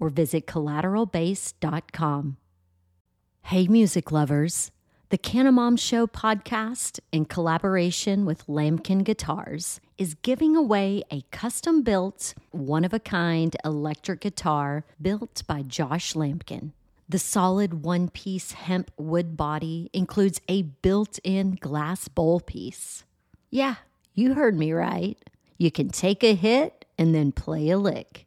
or visit collateralbase.com. Hey, music lovers. The Canna Mom Show podcast, in collaboration with Lamkin Guitars, is giving away a custom built, one of a kind electric guitar built by Josh Lamkin. The solid one piece hemp wood body includes a built in glass bowl piece. Yeah, you heard me right. You can take a hit and then play a lick.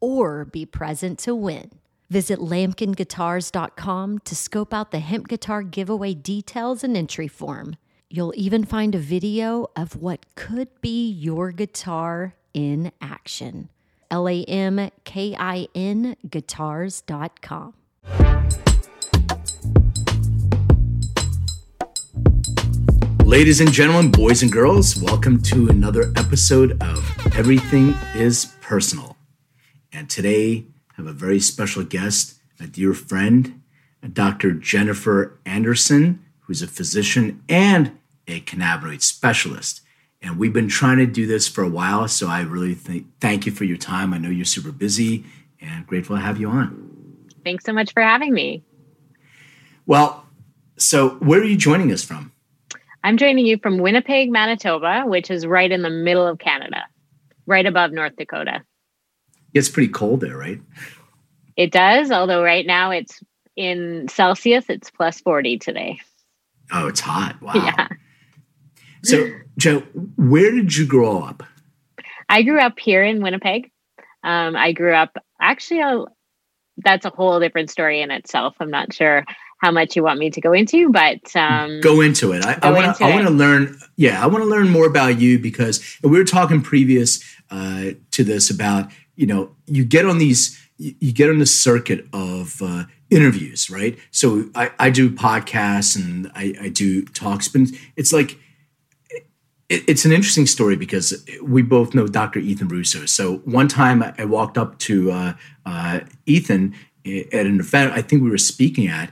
or be present to win. Visit lamkinguitars.com to scope out the hemp guitar giveaway details and entry form. You'll even find a video of what could be your guitar in action. L A M K I N guitars.com. Ladies and gentlemen, boys and girls, welcome to another episode of Everything is Personal. And today I have a very special guest, a dear friend, Dr. Jennifer Anderson, who's a physician and a cannabinoid specialist. And we've been trying to do this for a while, so I really th- thank you for your time. I know you're super busy and grateful to have you on. Thanks so much for having me. Well, so where are you joining us from? I'm joining you from Winnipeg, Manitoba, which is right in the middle of Canada, right above North Dakota. It's pretty cold there, right? It does, although right now it's in Celsius, it's plus 40 today. Oh, it's hot. Wow. Yeah. So, Joe, where did you grow up? I grew up here in Winnipeg. Um, I grew up actually, I'll, that's a whole different story in itself. I'm not sure how much you want me to go into, but um, go into it. I want to. I want to learn. Yeah, I want to learn more about you because we were talking previous uh, to this about you know, you get on these, you get on the circuit of uh, interviews, right? So I, I do podcasts and I, I do talks, but it's like, it, it's an interesting story because we both know Dr. Ethan Russo. So one time I walked up to uh, uh, Ethan at an event I think we were speaking at,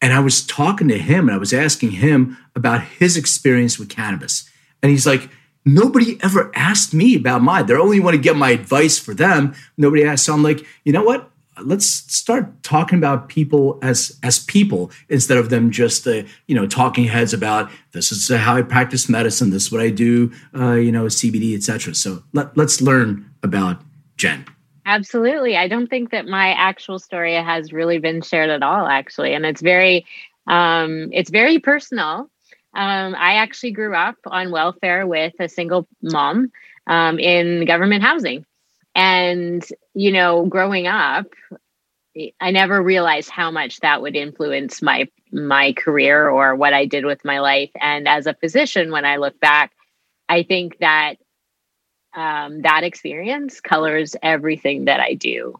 and I was talking to him and I was asking him about his experience with cannabis. And he's like, nobody ever asked me about mine. They only want to get my advice for them. Nobody asked. So I'm like, you know what? Let's start talking about people as as people instead of them just uh, you know talking heads about this is how I practice medicine. This is what I do. Uh, you know, CBD, etc. So let, let's learn about Jen. Absolutely. I don't think that my actual story has really been shared at all, actually, and it's very um, it's very personal um, I actually grew up on welfare with a single mom um, in government housing. And, you know, growing up, I never realized how much that would influence my my career or what I did with my life. And as a physician, when I look back, I think that um, that experience colors everything that I do.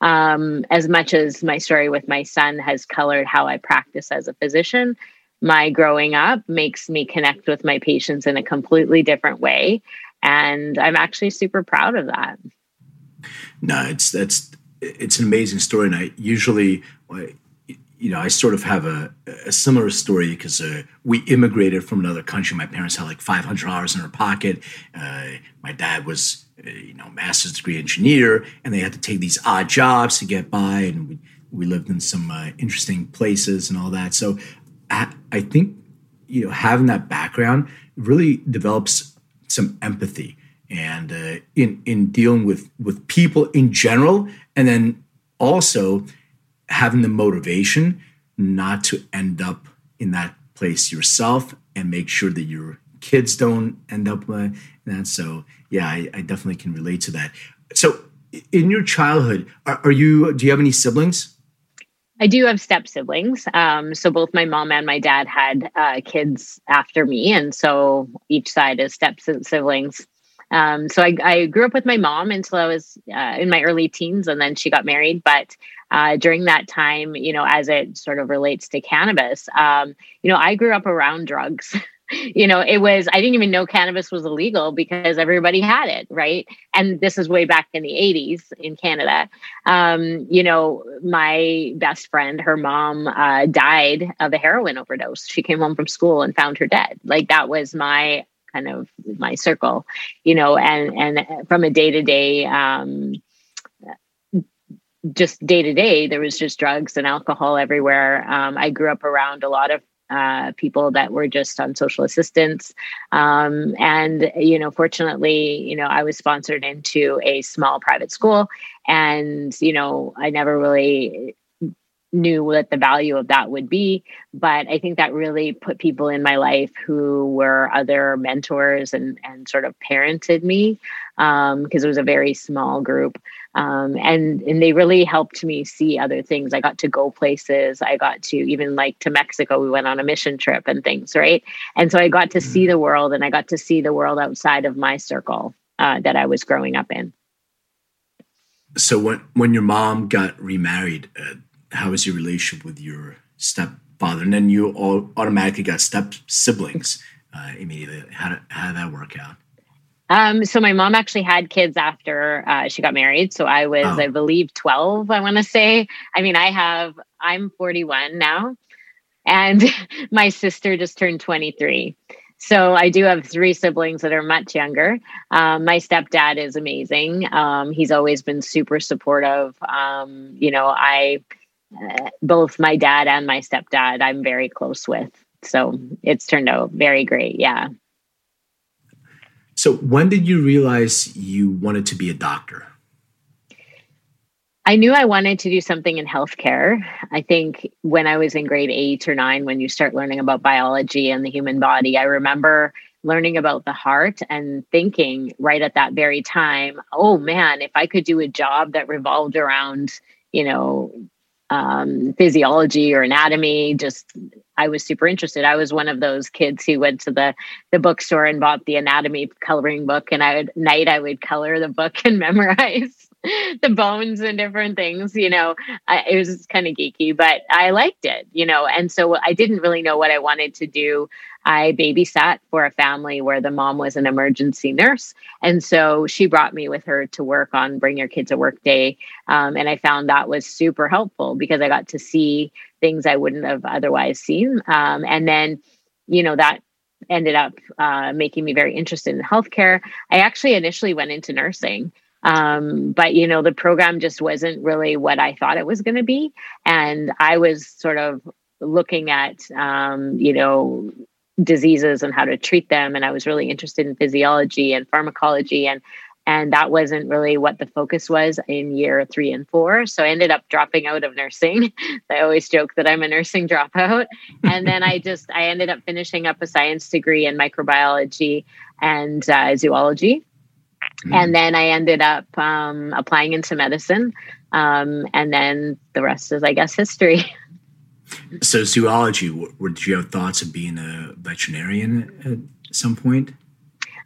Um, as much as my story with my son has colored how I practice as a physician, my growing up makes me connect with my patients in a completely different way and i'm actually super proud of that no it's that's it's an amazing story and i usually you know, I sort of have a, a similar story because uh, we immigrated from another country. My parents had like five hundred dollars in their pocket. Uh, my dad was, uh, you know, master's degree engineer, and they had to take these odd jobs to get by. And we, we lived in some uh, interesting places and all that. So I, think, you know, having that background really develops some empathy and uh, in in dealing with with people in general, and then also having the motivation not to end up in that place yourself and make sure that your kids don't end up in that. So yeah, I, I definitely can relate to that. So in your childhood, are, are, you do you have any siblings? I do have step siblings. Um, so both my mom and my dad had uh, kids after me, and so each side is step siblings. Um, so I, I, grew up with my mom until I was uh, in my early teens, and then she got married. But uh, during that time, you know, as it sort of relates to cannabis, um, you know, I grew up around drugs. you know, it was, I didn't even know cannabis was illegal because everybody had it, right? And this is way back in the 80s in Canada. Um, you know, my best friend, her mom uh, died of a heroin overdose. She came home from school and found her dead. Like that was my kind of my circle, you know, and and from a day to day, just day to day, there was just drugs and alcohol everywhere. Um, I grew up around a lot of uh, people that were just on social assistance. Um, and, you know, fortunately, you know, I was sponsored into a small private school. And, you know, I never really knew what the value of that would be. But I think that really put people in my life who were other mentors and, and sort of parented me because um, it was a very small group. Um, and and they really helped me see other things. I got to go places. I got to even like to Mexico. We went on a mission trip and things, right? And so I got to see mm-hmm. the world, and I got to see the world outside of my circle uh, that I was growing up in. So when when your mom got remarried, uh, how was your relationship with your stepfather? And then you all automatically got step siblings uh, immediately. How did, how did that work out? Um, so my mom actually had kids after uh, she got married. So I was, oh. I believe, 12, I want to say. I mean, I have, I'm 41 now, and my sister just turned 23. So I do have three siblings that are much younger. Um, my stepdad is amazing. Um, he's always been super supportive. Um, you know, I, uh, both my dad and my stepdad, I'm very close with. So it's turned out very great. Yeah. So, when did you realize you wanted to be a doctor? I knew I wanted to do something in healthcare. I think when I was in grade eight or nine, when you start learning about biology and the human body, I remember learning about the heart and thinking right at that very time, oh man, if I could do a job that revolved around, you know, um, physiology or anatomy, just I was super interested. I was one of those kids who went to the the bookstore and bought the anatomy coloring book, and I would night I would color the book and memorize the bones and different things. You know, I, it was kind of geeky, but I liked it. You know, and so I didn't really know what I wanted to do. I babysat for a family where the mom was an emergency nurse. And so she brought me with her to work on Bring Your Kids to Work Day. Um, and I found that was super helpful because I got to see things I wouldn't have otherwise seen. Um, and then, you know, that ended up uh, making me very interested in healthcare. I actually initially went into nursing. Um, but you know the program just wasn't really what i thought it was going to be and i was sort of looking at um, you know diseases and how to treat them and i was really interested in physiology and pharmacology and and that wasn't really what the focus was in year three and four. So i ended up dropping out of nursing. I always joke that i'm a nursing dropout. And then i just i ended up finishing up a science degree in microbiology and uh, zoology. Mm-hmm. and then i ended up um, applying into medicine um, and then the rest is i guess history So zoology, did you have thoughts of being a veterinarian at some point?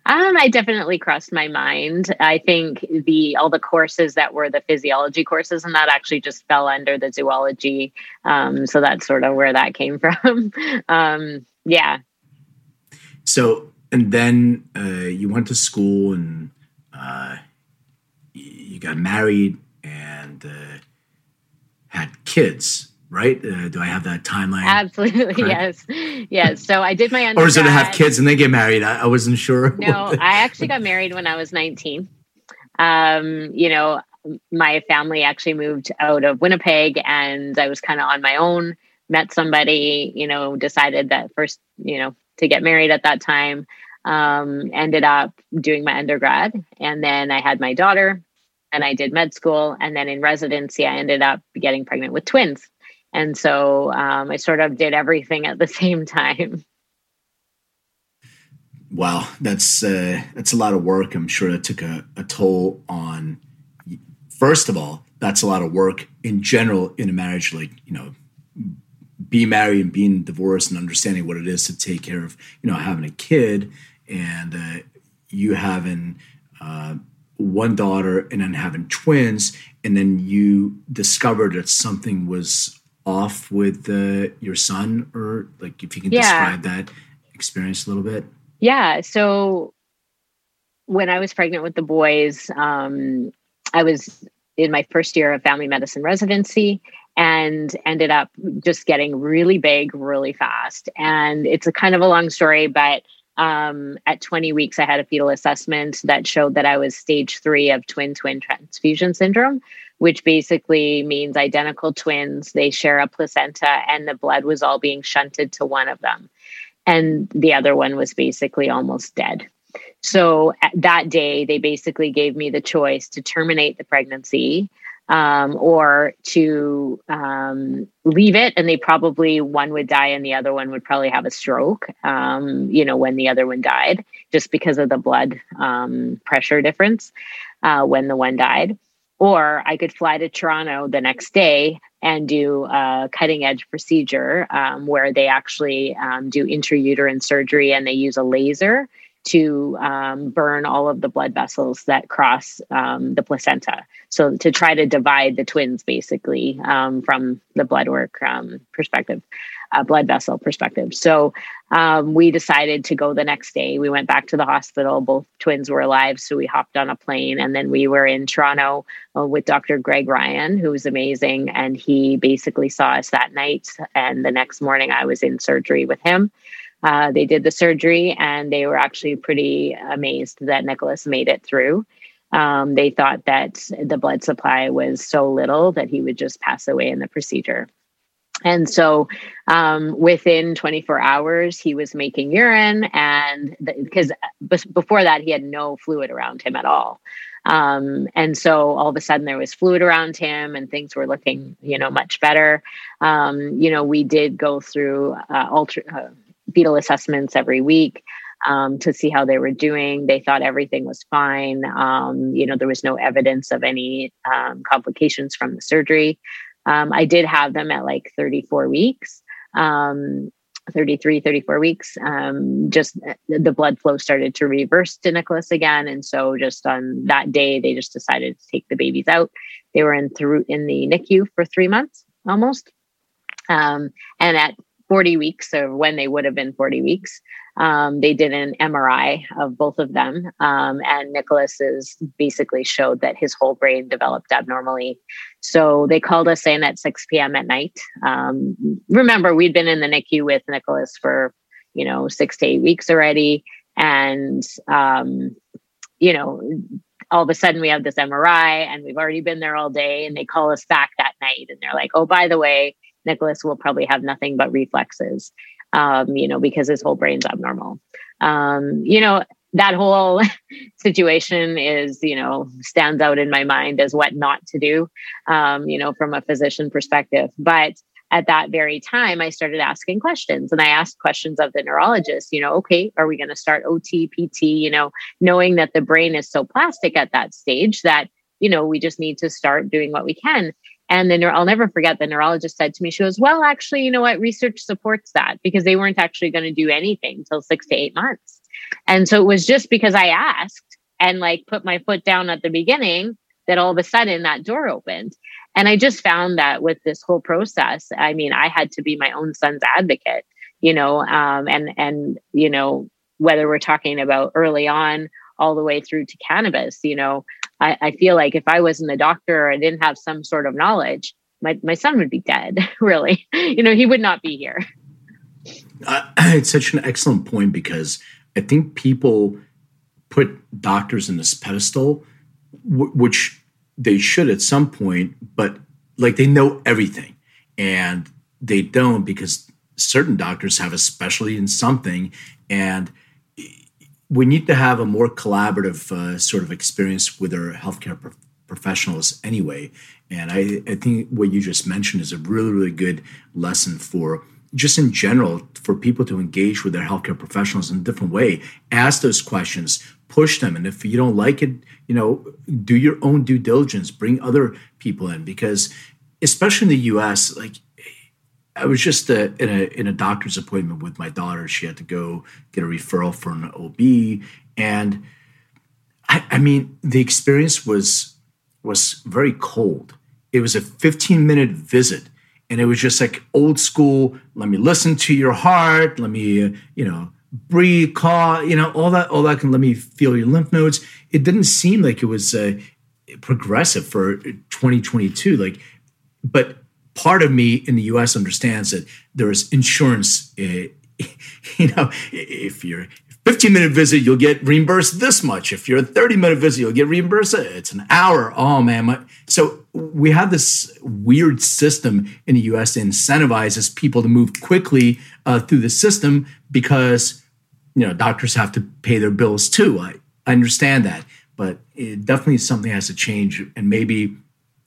Um, I definitely crossed my mind. I think the all the courses that were the physiology courses and that actually just fell under the zoology. Um, so that's sort of where that came from. um, yeah. So and then uh, you went to school and uh, you got married and uh, had kids right? Uh, do I have that timeline? Absolutely, correct? yes, yes. So I did my undergrad. or is it to have kids and they get married? I, I wasn't sure. No, I actually got married when I was 19. Um, you know, my family actually moved out of Winnipeg, and I was kind of on my own. Met somebody, you know, decided that first, you know, to get married at that time. Um, ended up doing my undergrad, and then I had my daughter, and I did med school, and then in residency, I ended up getting pregnant with twins. And so um, I sort of did everything at the same time. Wow, that's uh, that's a lot of work. I'm sure that took a, a toll on. First of all, that's a lot of work in general in a marriage. Like you know, be married and being divorced and understanding what it is to take care of you know having a kid and uh, you having uh, one daughter and then having twins, and then you discovered that something was off with uh, your son, or like if you can yeah. describe that experience a little bit. Yeah. So when I was pregnant with the boys, um, I was in my first year of family medicine residency and ended up just getting really big really fast. And it's a kind of a long story, but um, at 20 weeks, I had a fetal assessment that showed that I was stage three of twin twin transfusion syndrome, which basically means identical twins. They share a placenta, and the blood was all being shunted to one of them. And the other one was basically almost dead. So that day, they basically gave me the choice to terminate the pregnancy um, or to um, leave it and they probably one would die and the other one would probably have a stroke um, you know when the other one died just because of the blood um, pressure difference uh, when the one died. Or i could fly to toronto the next day and do a cutting edge procedure um, where they actually um, do intrauterine surgery and they use a laser to um, burn all of the blood vessels that cross um, the placenta. So to try to divide the twins, basically, um, from the blood work um, perspective, uh, blood vessel perspective. So um, we decided to go the next day. We went back to the hospital. Both twins were alive, so we hopped on a plane, and then we were in Toronto uh, with Dr. Greg Ryan, who was amazing, and he basically saw us that night. And the next morning, I was in surgery with him. Uh, they did the surgery and they were actually pretty amazed that Nicholas made it through. Um, they thought that the blood supply was so little that he would just pass away in the procedure. And so um, within 24 hours, he was making urine, and because b- before that, he had no fluid around him at all. Um, and so all of a sudden there was fluid around him and things were looking you know much better um, you know we did go through uh, ultra, uh, fetal assessments every week um, to see how they were doing. They thought everything was fine. Um, you know, there was no evidence of any um, complications from the surgery. Um, I did have them at like 34 weeks. Um, 33 34 weeks um, just uh, the blood flow started to reverse to nicholas again and so just on that day they just decided to take the babies out they were in through in the nicu for three months almost um, and at 40 weeks or when they would have been 40 weeks. Um, they did an MRI of both of them, um, and Nicholas's basically showed that his whole brain developed abnormally. So they called us in at 6 p.m. at night. Um, remember, we'd been in the NICU with Nicholas for you know six to eight weeks already, and um, you know all of a sudden we have this MRI and we've already been there all day, and they call us back that night, and they're like, "Oh, by the way." Nicholas will probably have nothing but reflexes, um, you know, because his whole brain's abnormal. Um, you know, that whole situation is, you know, stands out in my mind as what not to do, um, you know, from a physician perspective. But at that very time, I started asking questions and I asked questions of the neurologist, you know, okay, are we going to start OT, PT, you know, knowing that the brain is so plastic at that stage that, you know, we just need to start doing what we can. And then I'll never forget the neurologist said to me, she goes, Well, actually, you know what? Research supports that because they weren't actually going to do anything until six to eight months. And so it was just because I asked and like put my foot down at the beginning that all of a sudden that door opened. And I just found that with this whole process, I mean, I had to be my own son's advocate, you know, um, and, and, you know, whether we're talking about early on all the way through to cannabis, you know, I, I feel like if I wasn't a doctor or I didn't have some sort of knowledge, my, my son would be dead, really. you know, he would not be here. Uh, it's such an excellent point because I think people put doctors in this pedestal, w- which they should at some point, but like they know everything. And they don't because certain doctors have a specialty in something. And we need to have a more collaborative uh, sort of experience with our healthcare pro- professionals anyway. And I, I think what you just mentioned is a really, really good lesson for just in general for people to engage with their healthcare professionals in a different way. Ask those questions, push them. And if you don't like it, you know, do your own due diligence, bring other people in because especially in the US, like I was just uh, in a in a doctor's appointment with my daughter. She had to go get a referral for an OB, and I, I mean the experience was was very cold. It was a 15 minute visit, and it was just like old school. Let me listen to your heart. Let me uh, you know breathe, call, you know all that all that can let me feel your lymph nodes. It didn't seem like it was uh, progressive for 2022. Like, but part of me in the US understands that there is insurance. Uh, you know, if you're a 15 minute visit, you'll get reimbursed this much. If you're a 30 minute visit, you'll get reimbursed. It's an hour. Oh man. My, so we have this weird system in the US that incentivizes people to move quickly uh, through the system because, you know, doctors have to pay their bills too. I, I understand that, but it definitely something has to change. And maybe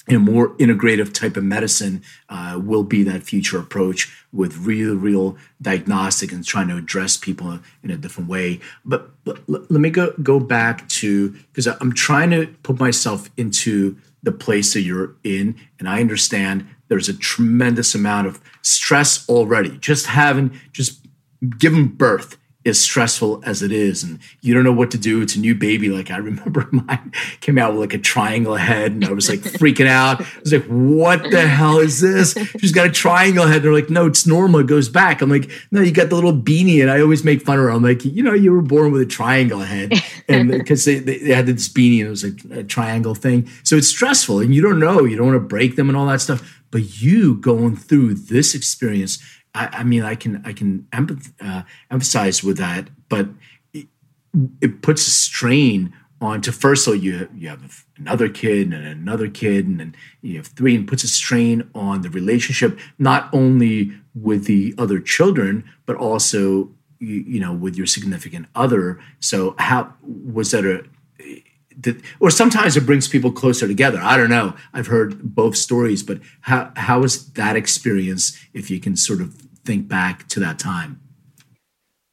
a more integrative type of medicine uh, will be that future approach with real, real diagnostic and trying to address people in a different way. But, but let me go go back to because I'm trying to put myself into the place that you're in, and I understand there's a tremendous amount of stress already. Just having just given birth as stressful as it is. And you don't know what to do. It's a new baby. Like i remember mine came out with like a triangle head and i was like freaking out. I was like what the hell is this? She's got a triangle head. And they're like no it's normal. It goes back. I'm like no you got the little beanie and i always make fun of her. I'm like you know you were born with a triangle head. And because they, they, had this beanie and it was like a triangle thing. So it's stressful and you don't know. You don't want to break them and all that stuff. But you going through this experience I, I mean, I can I can empath, uh, emphasize with that, but it, it, puts a strain onto first all you you have another kid and another kid and then you have three and puts a strain on the relationship not only with the other children but also you, you know with your significant other. So how was that a that, or sometimes it brings people closer together. I don't know. I've heard both stories, but how how was that experience? If you can sort of think back to that time?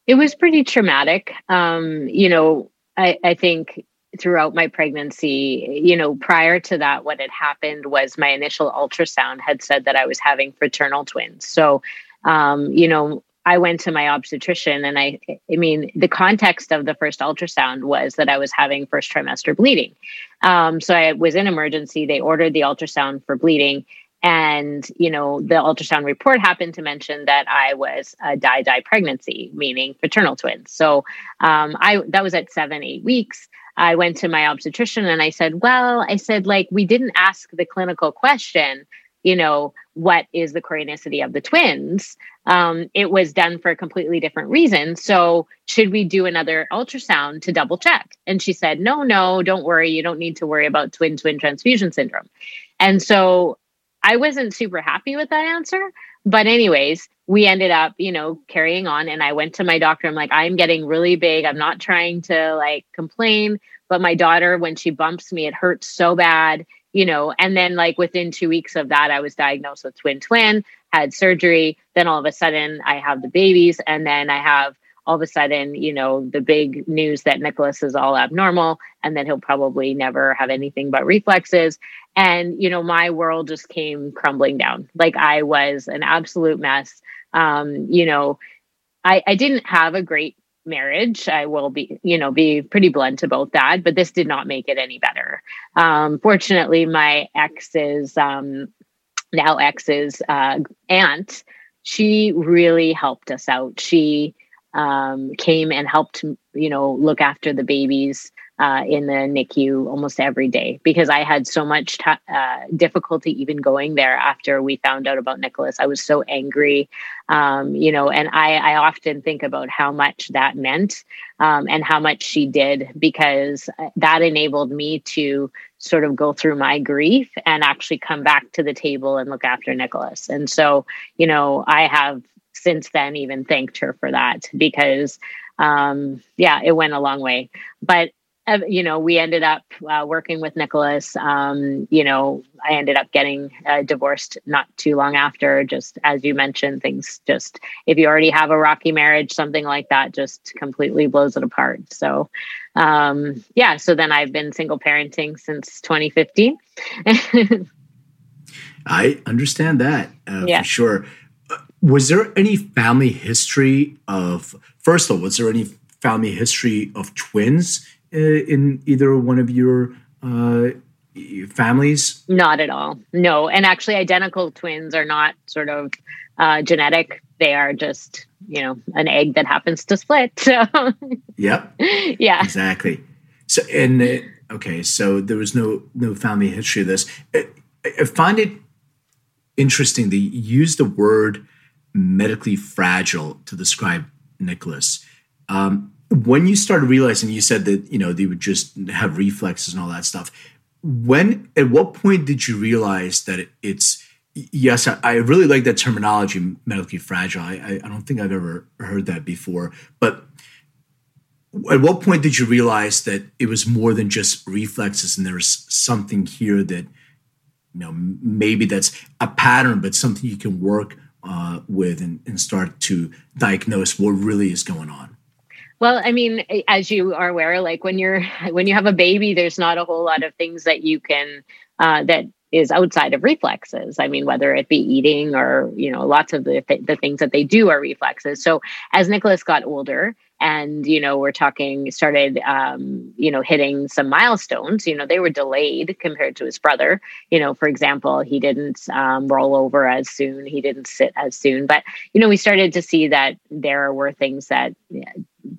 It was pretty traumatic. Um, you know, I, I think throughout my pregnancy, you know, prior to that, what had happened was my initial ultrasound had said that I was having fraternal twins. So, um, you know, I went to my obstetrician and I, I mean, the context of the first ultrasound was that I was having first trimester bleeding. Um, so I was in emergency. They ordered the ultrasound for bleeding. And, you know, the ultrasound report happened to mention that I was a di-di pregnancy, meaning fraternal twins. So um, I that was at seven, eight weeks. I went to my obstetrician and I said, well, I said, like, we didn't ask the clinical question, you know, what is the chorionicity of the twins? Um, it was done for a completely different reason. So, should we do another ultrasound to double check? And she said, no, no, don't worry. You don't need to worry about twin twin transfusion syndrome. And so I wasn't super happy with that answer. But, anyways, we ended up, you know, carrying on. And I went to my doctor. I'm like, I'm getting really big. I'm not trying to like complain. But my daughter, when she bumps me, it hurts so bad, you know. And then, like, within two weeks of that, I was diagnosed with twin twin, had surgery. Then all of a sudden, I have the babies. And then I have all of a sudden, you know, the big news that Nicholas is all abnormal and that he'll probably never have anything but reflexes. And, you know, my world just came crumbling down. Like I was an absolute mess. Um, you know, I, I didn't have a great marriage. I will be, you know, be pretty blunt about that, but this did not make it any better. Um, fortunately, my ex's, um, now ex's uh, aunt, she really helped us out. She um, came and helped, you know, look after the babies uh, in the NICU almost every day because I had so much t- uh, difficulty even going there after we found out about Nicholas. I was so angry, um, you know, and I, I, often think about how much that meant um, and how much she did because uh, that enabled me to sort of go through my grief and actually come back to the table and look after Nicholas. And so, you know, I have since then even thanked her for that because um, yeah, it went a long way. But you know, we ended up uh, working with Nicholas. Um, you know, I ended up getting uh, divorced not too long after. Just as you mentioned, things just if you already have a rocky marriage, something like that just completely blows it apart. So, um, yeah. So then I've been single parenting since 2015. I understand that uh, yeah. for sure. Uh, was there any family history of? First of all, was there any family history of twins uh, in either one of your uh, families? Not at all. No. And actually, identical twins are not sort of uh, genetic. They are just, you know, an egg that happens to split. So, yep. yeah. Exactly. So, and uh, okay, so there was no no family history of this. I, I find it interesting. They use the word medically fragile to describe Nicholas. Um, when you started realizing you said that you know they would just have reflexes and all that stuff. When at what point did you realize that it, it's yes I, I, really like that terminology medically fragile. I, I don't think i've ever heard that before. But at what point did you realize that it was more than just reflexes and there was something here that you know maybe that's a pattern but something you can work uh, with and, and start to diagnose what really is going on well, I mean, as you are aware, like when you're when you have a baby, there's not a whole lot of things that you can uh, that is outside of reflexes. I mean, whether it be eating or you know, lots of the th- the things that they do are reflexes. So as Nicholas got older, and you know we're talking started um, you know hitting some milestones. You know they were delayed compared to his brother. You know for example he didn't um, roll over as soon. He didn't sit as soon. But you know we started to see that there were things that yeah,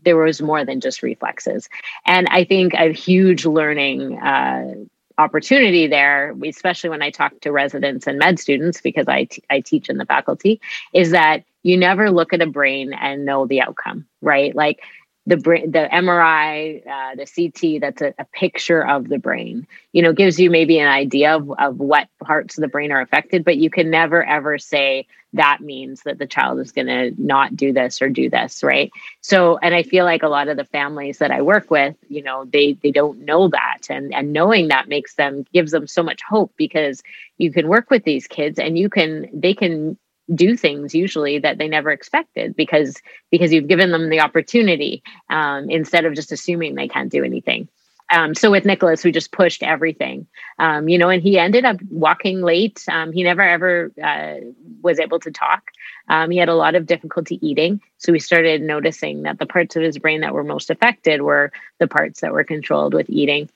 there was more than just reflexes. And i think a huge learning uh, opportunity there, especially when I talk to residents and med students, because I, t- I teach in the faculty, is that you never look at a brain and know the outcome, right? Like the brain, the MRI, uh, the CT, that's a, a, picture of the brain. You know, gives you maybe an idea of, of what parts of the brain are affected, but you can never ever say that means that the child is going to not do this or do this, right? So, and I feel like a lot of the families that I work with, you know, they they don't know that, and and knowing that makes them gives them so much hope because you can work with these kids and you can they can do things usually that they never expected because because you've given them the opportunity um, instead of just assuming they can't do anything um, so with Nicholas, we just pushed everything, um, you know, and he ended up walking late. Um, he never ever uh, was able to talk. Um, he had a lot of difficulty eating. So we started noticing that the parts of his brain that were most affected were the parts that were controlled with eating.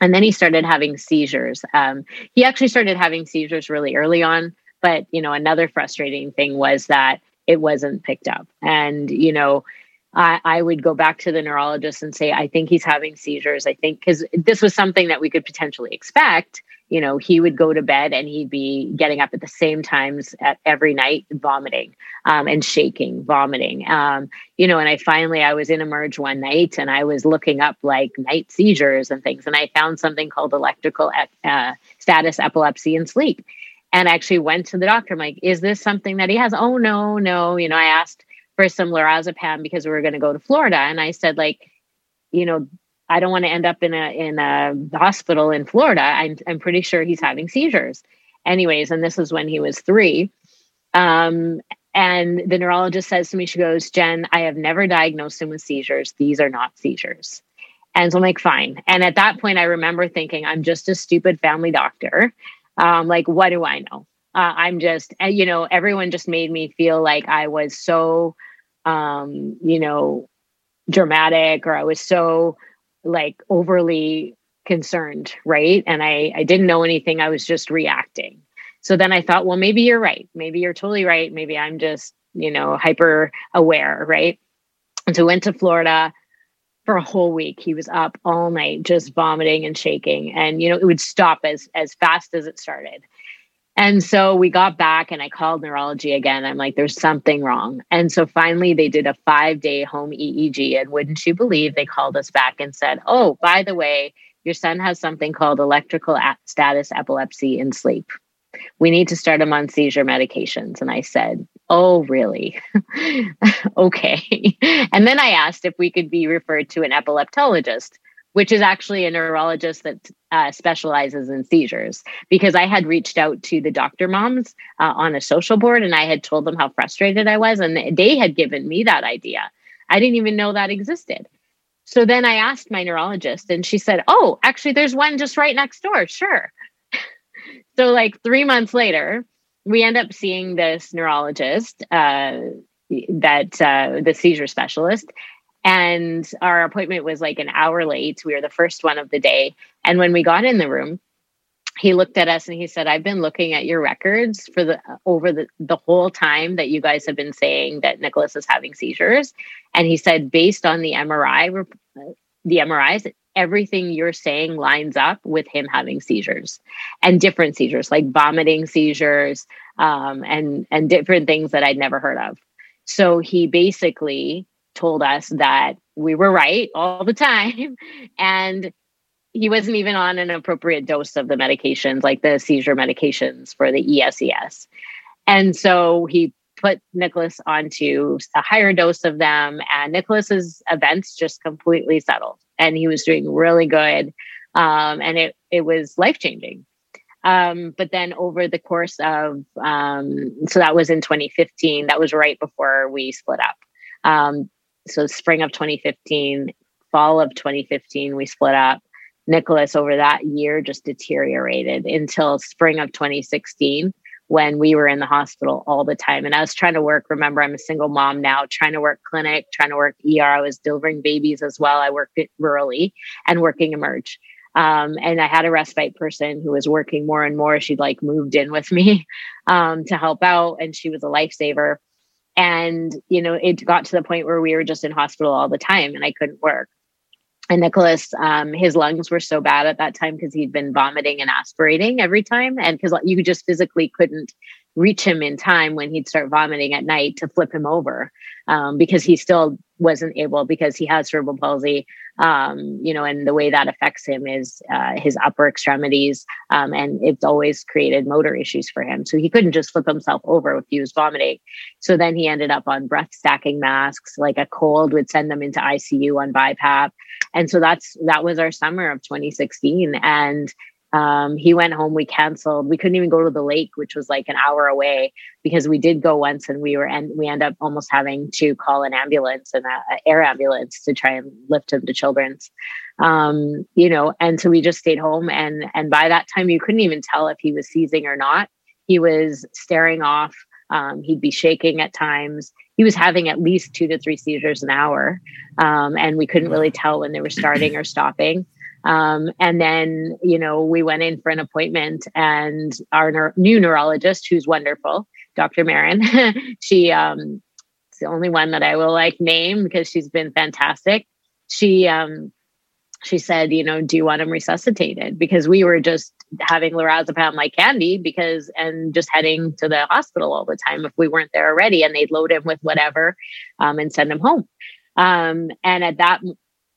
And then he started having seizures. Um, he actually started having seizures really early on. But, you know, another frustrating thing was that it wasn't picked up. And, you know, I, I would go back to the neurologist and say, I think he's having seizures. I think because this was something that we could potentially expect. You know, he would go to bed and he'd be getting up at the same times at every night, vomiting um, and shaking, vomiting. Um, you know, and I finally I was in emerge one night and I was looking up like night seizures and things, and I found something called electrical uh, status epilepsy and sleep and actually went to the doctor. I'm like, is this something that he has? Oh, no, no. You know, I asked for some lorazepam because we were going to go to Florida. And I said, like, you know, I don't want to end up in a in a hospital in Florida. I'm I'm pretty sure he's having seizures. Anyways, and this was when he was three. Um, and the neurologist says to me, she goes, Jen, I have never diagnosed him with seizures. These are not seizures. And so I'm like, fine. And at that point, I remember thinking, I'm just a stupid family doctor um, like, what do I know? Uh, I'm just, you know, everyone just made me feel like I was so, um, you know, dramatic or I was so like overly concerned, right? And I, I didn't know anything. I was just reacting. So then I thought, well, maybe you're right. Maybe you're totally right. Maybe I'm just, you know, hyper aware, right? And so went to Florida, for a whole week. He was up all night, just vomiting and shaking. And, you know, it would stop as, as fast as it started. And so we got back and I called neurology again. I'm like, there's something wrong. And so finally they did a five day home EEG. And wouldn't you believe they called us back and said, oh, by the way, your son has something called electrical status epilepsy in sleep. We need to start him on seizure medications. And I said, Oh, really? okay. And then I asked if we could be referred to an epileptologist, which is actually a neurologist that uh, specializes in seizures, because I had reached out to the doctor moms uh, on a social board and I had told them how frustrated I was, and they had given me that idea. I didn't even know that existed. So then I asked my neurologist, and she said, Oh, actually, there's one just right next door. Sure. so, like three months later, we end up seeing this neurologist, uh, that uh, the seizure specialist, and our appointment was like an hour late. We were the first one of the day. And when we got in the room, he looked at us and he said i've been looking at your records for the over the, the whole time that you guys have been saying that nicholas is having seizures and he said based on the mri the mris everything you're saying lines up with him having seizures and different seizures like vomiting seizures um, and and different things that i'd never heard of so he basically told us that we were right all the time and he wasn't even on an appropriate dose of the medications, like the seizure medications for the ESES. And so he put Nicholas onto a higher dose of them, and Nicholas's events just completely settled, and he was doing really good, um, and it it was life changing. Um, but then over the course of um, so that was in 2015. That was right before we split up. Um, so spring of 2015, fall of 2015, we split up. Nicholas over that year just deteriorated until spring of 2016 when we were in the hospital all the time. And I was trying to work. Remember, I'm a single mom now, trying to work clinic, trying to work ER. I was delivering babies as well. I worked it rurally and working emerge. Um, and I had a respite person who was working more and more. She'd like moved in with me um, to help out, and she was a lifesaver. And, you know, it got to the point where we were just in hospital all the time and I couldn't work and Nicholas, um, his lungs were so bad at that time because he'd been vomiting and aspirating every time, and because you just physically couldn't reach him in time when he'd start vomiting at night to flip him over um, because he still wasn't able because he has cerebral palsy um, you know and the way that affects him is uh, his upper extremities um, and it's always created motor issues for him. So he couldn't just flip himself over if he was vomiting. So then he ended up on breath stacking masks like a cold would send them into icu on BiPAP and so that's that was our summer of 2016 and um, he went home we canceled we couldn't even go to the lake which was like an hour away because we did go once and we were and we end up almost having to call an ambulance and an air ambulance to try and lift him to children's. Um, you know and so we just stayed home and and by that time you couldn't even tell if he was seizing or not. He was staring off um, he'd be shaking at times. He was having at least two to three seizures an hour um, and we couldn't really tell when they were starting or stopping um, and then, you know, we went in for an appointment, and our new neurologist, who's wonderful, Dr. Marin, she, um, it's the only one that I will like name because she's been fantastic. She, um, she said, you know, do you want him resuscitated? Because we were just having lorazepam like candy because, and just heading to the hospital all the time if we weren't there already and they'd load him with whatever um, and send him home. Um, and at that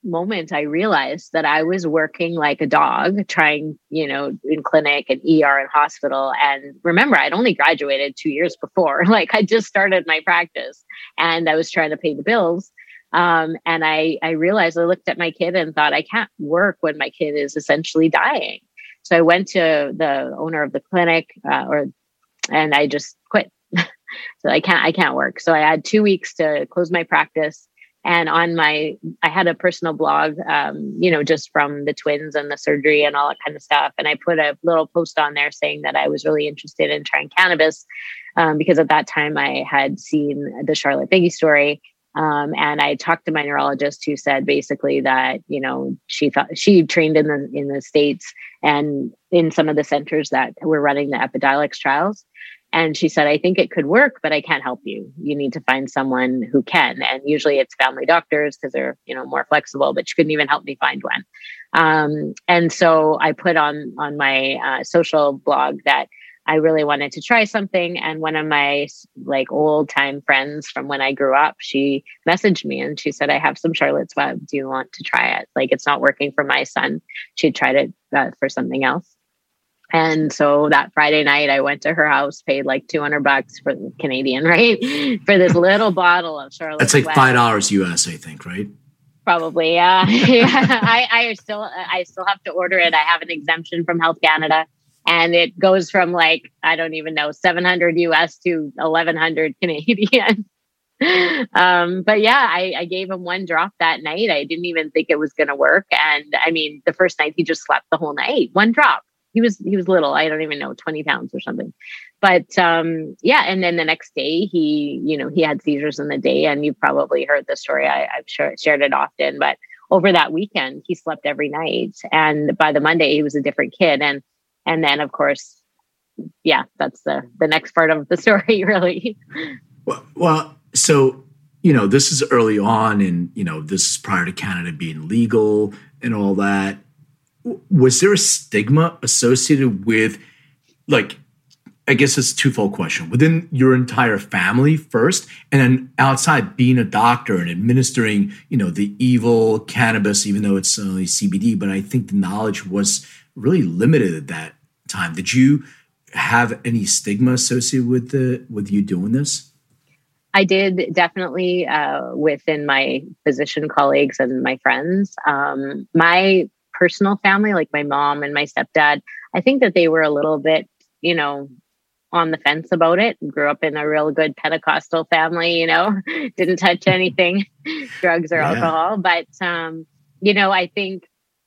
moment I realized that I was working like a dog, trying, you know, in clinic and ER and hospital. And remember, I'd only graduated two years before. Like I just started my practice and I was trying to pay the bills. Um, and I, I realized I looked at my kid and thought, I can't work when my kid is essentially dying. So I went to the owner of the clinic, uh, or, and I just quit. so I can't, I can't work. So I had two weeks to close my practice and on my i had a personal blog um, you know just from the twins and the surgery and all that kind of stuff. And i put a little post on there saying that i was really interested in trying cannabis um, because at that time i had seen the Charlotte Figi story. Um, and I talked to my neurologist who said basically that you know she thought she trained in the in the states and in some of the centers that were running the Epidiolex trials, And she said, I think it could work, but I can't help you. You need to find someone who can. And usually it's family doctors because they're, you know, more flexible, but she couldn't even help me find one. Um, and so I put on on my uh, social blog that I really wanted to try something. And one of my like old time friends from when I grew up, she messaged me and she said, I have some Charlotte's Web. Do you want to try it? Like it's not working for my son. She tried it uh, for something else. And so that Friday night, I went to her house, paid like 200 bucks for Canadian, right? for this little bottle of Charlotte. That's like $5 US, I think, right? Probably, yeah. yeah. I, I still, I still have to order it. I have an exemption from Health Canada and it goes from like I don't even know 700 US to 1100 Canadian. um, but yeah, I, I gave him one drop that night. I didn't even think it was going to work, and I mean, the first night he just slept the whole night. One drop. He was he was little. I don't even know, 20 pounds or something. But um, yeah, and then the next day he, you know, he had seizures in the day, and you've probably heard the story. I, I've shared it often, but over that weekend he slept every night, and by the Monday he was a different kid, and and then of course yeah that's the the next part of the story really well, well so you know this is early on and you know this is prior to canada being legal and all that was there a stigma associated with like i guess it's a twofold question within your entire family first and then outside being a doctor and administering you know the evil cannabis even though it's only cbd but i think the knowledge was really limited at that time. Did you have any stigma associated with the with you doing this? I did definitely uh, within my physician colleagues and my friends. Um, my personal family, like my mom and my stepdad, I think that they were a little bit, you know, on the fence about it. Grew up in a real good Pentecostal family, you know, didn't touch anything, drugs or yeah. alcohol. But, um, you know, I think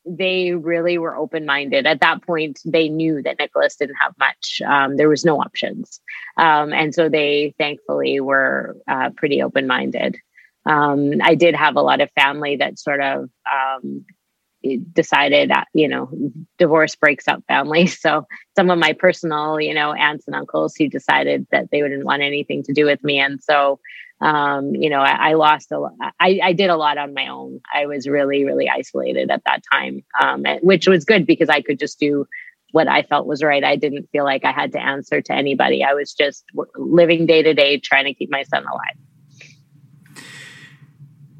they really were open minded. At that point, they knew that Nicholas didn't have much. Um, there was no options. Um, and so they thankfully were uh, pretty open minded. Um, I did have a lot of family that sort of um, decided, that, you know, divorce breaks up families. So some of my personal, you know, aunts and uncles who decided that they wouldn't want anything to do with me. And so um, you know, I, I, lost a lot. I, I did a lot on my own. I was really, really isolated at that time, um, which was good because I could just do what I felt was right. I didn't feel like I had to answer to anybody. I was just living day to day, trying to keep my son alive.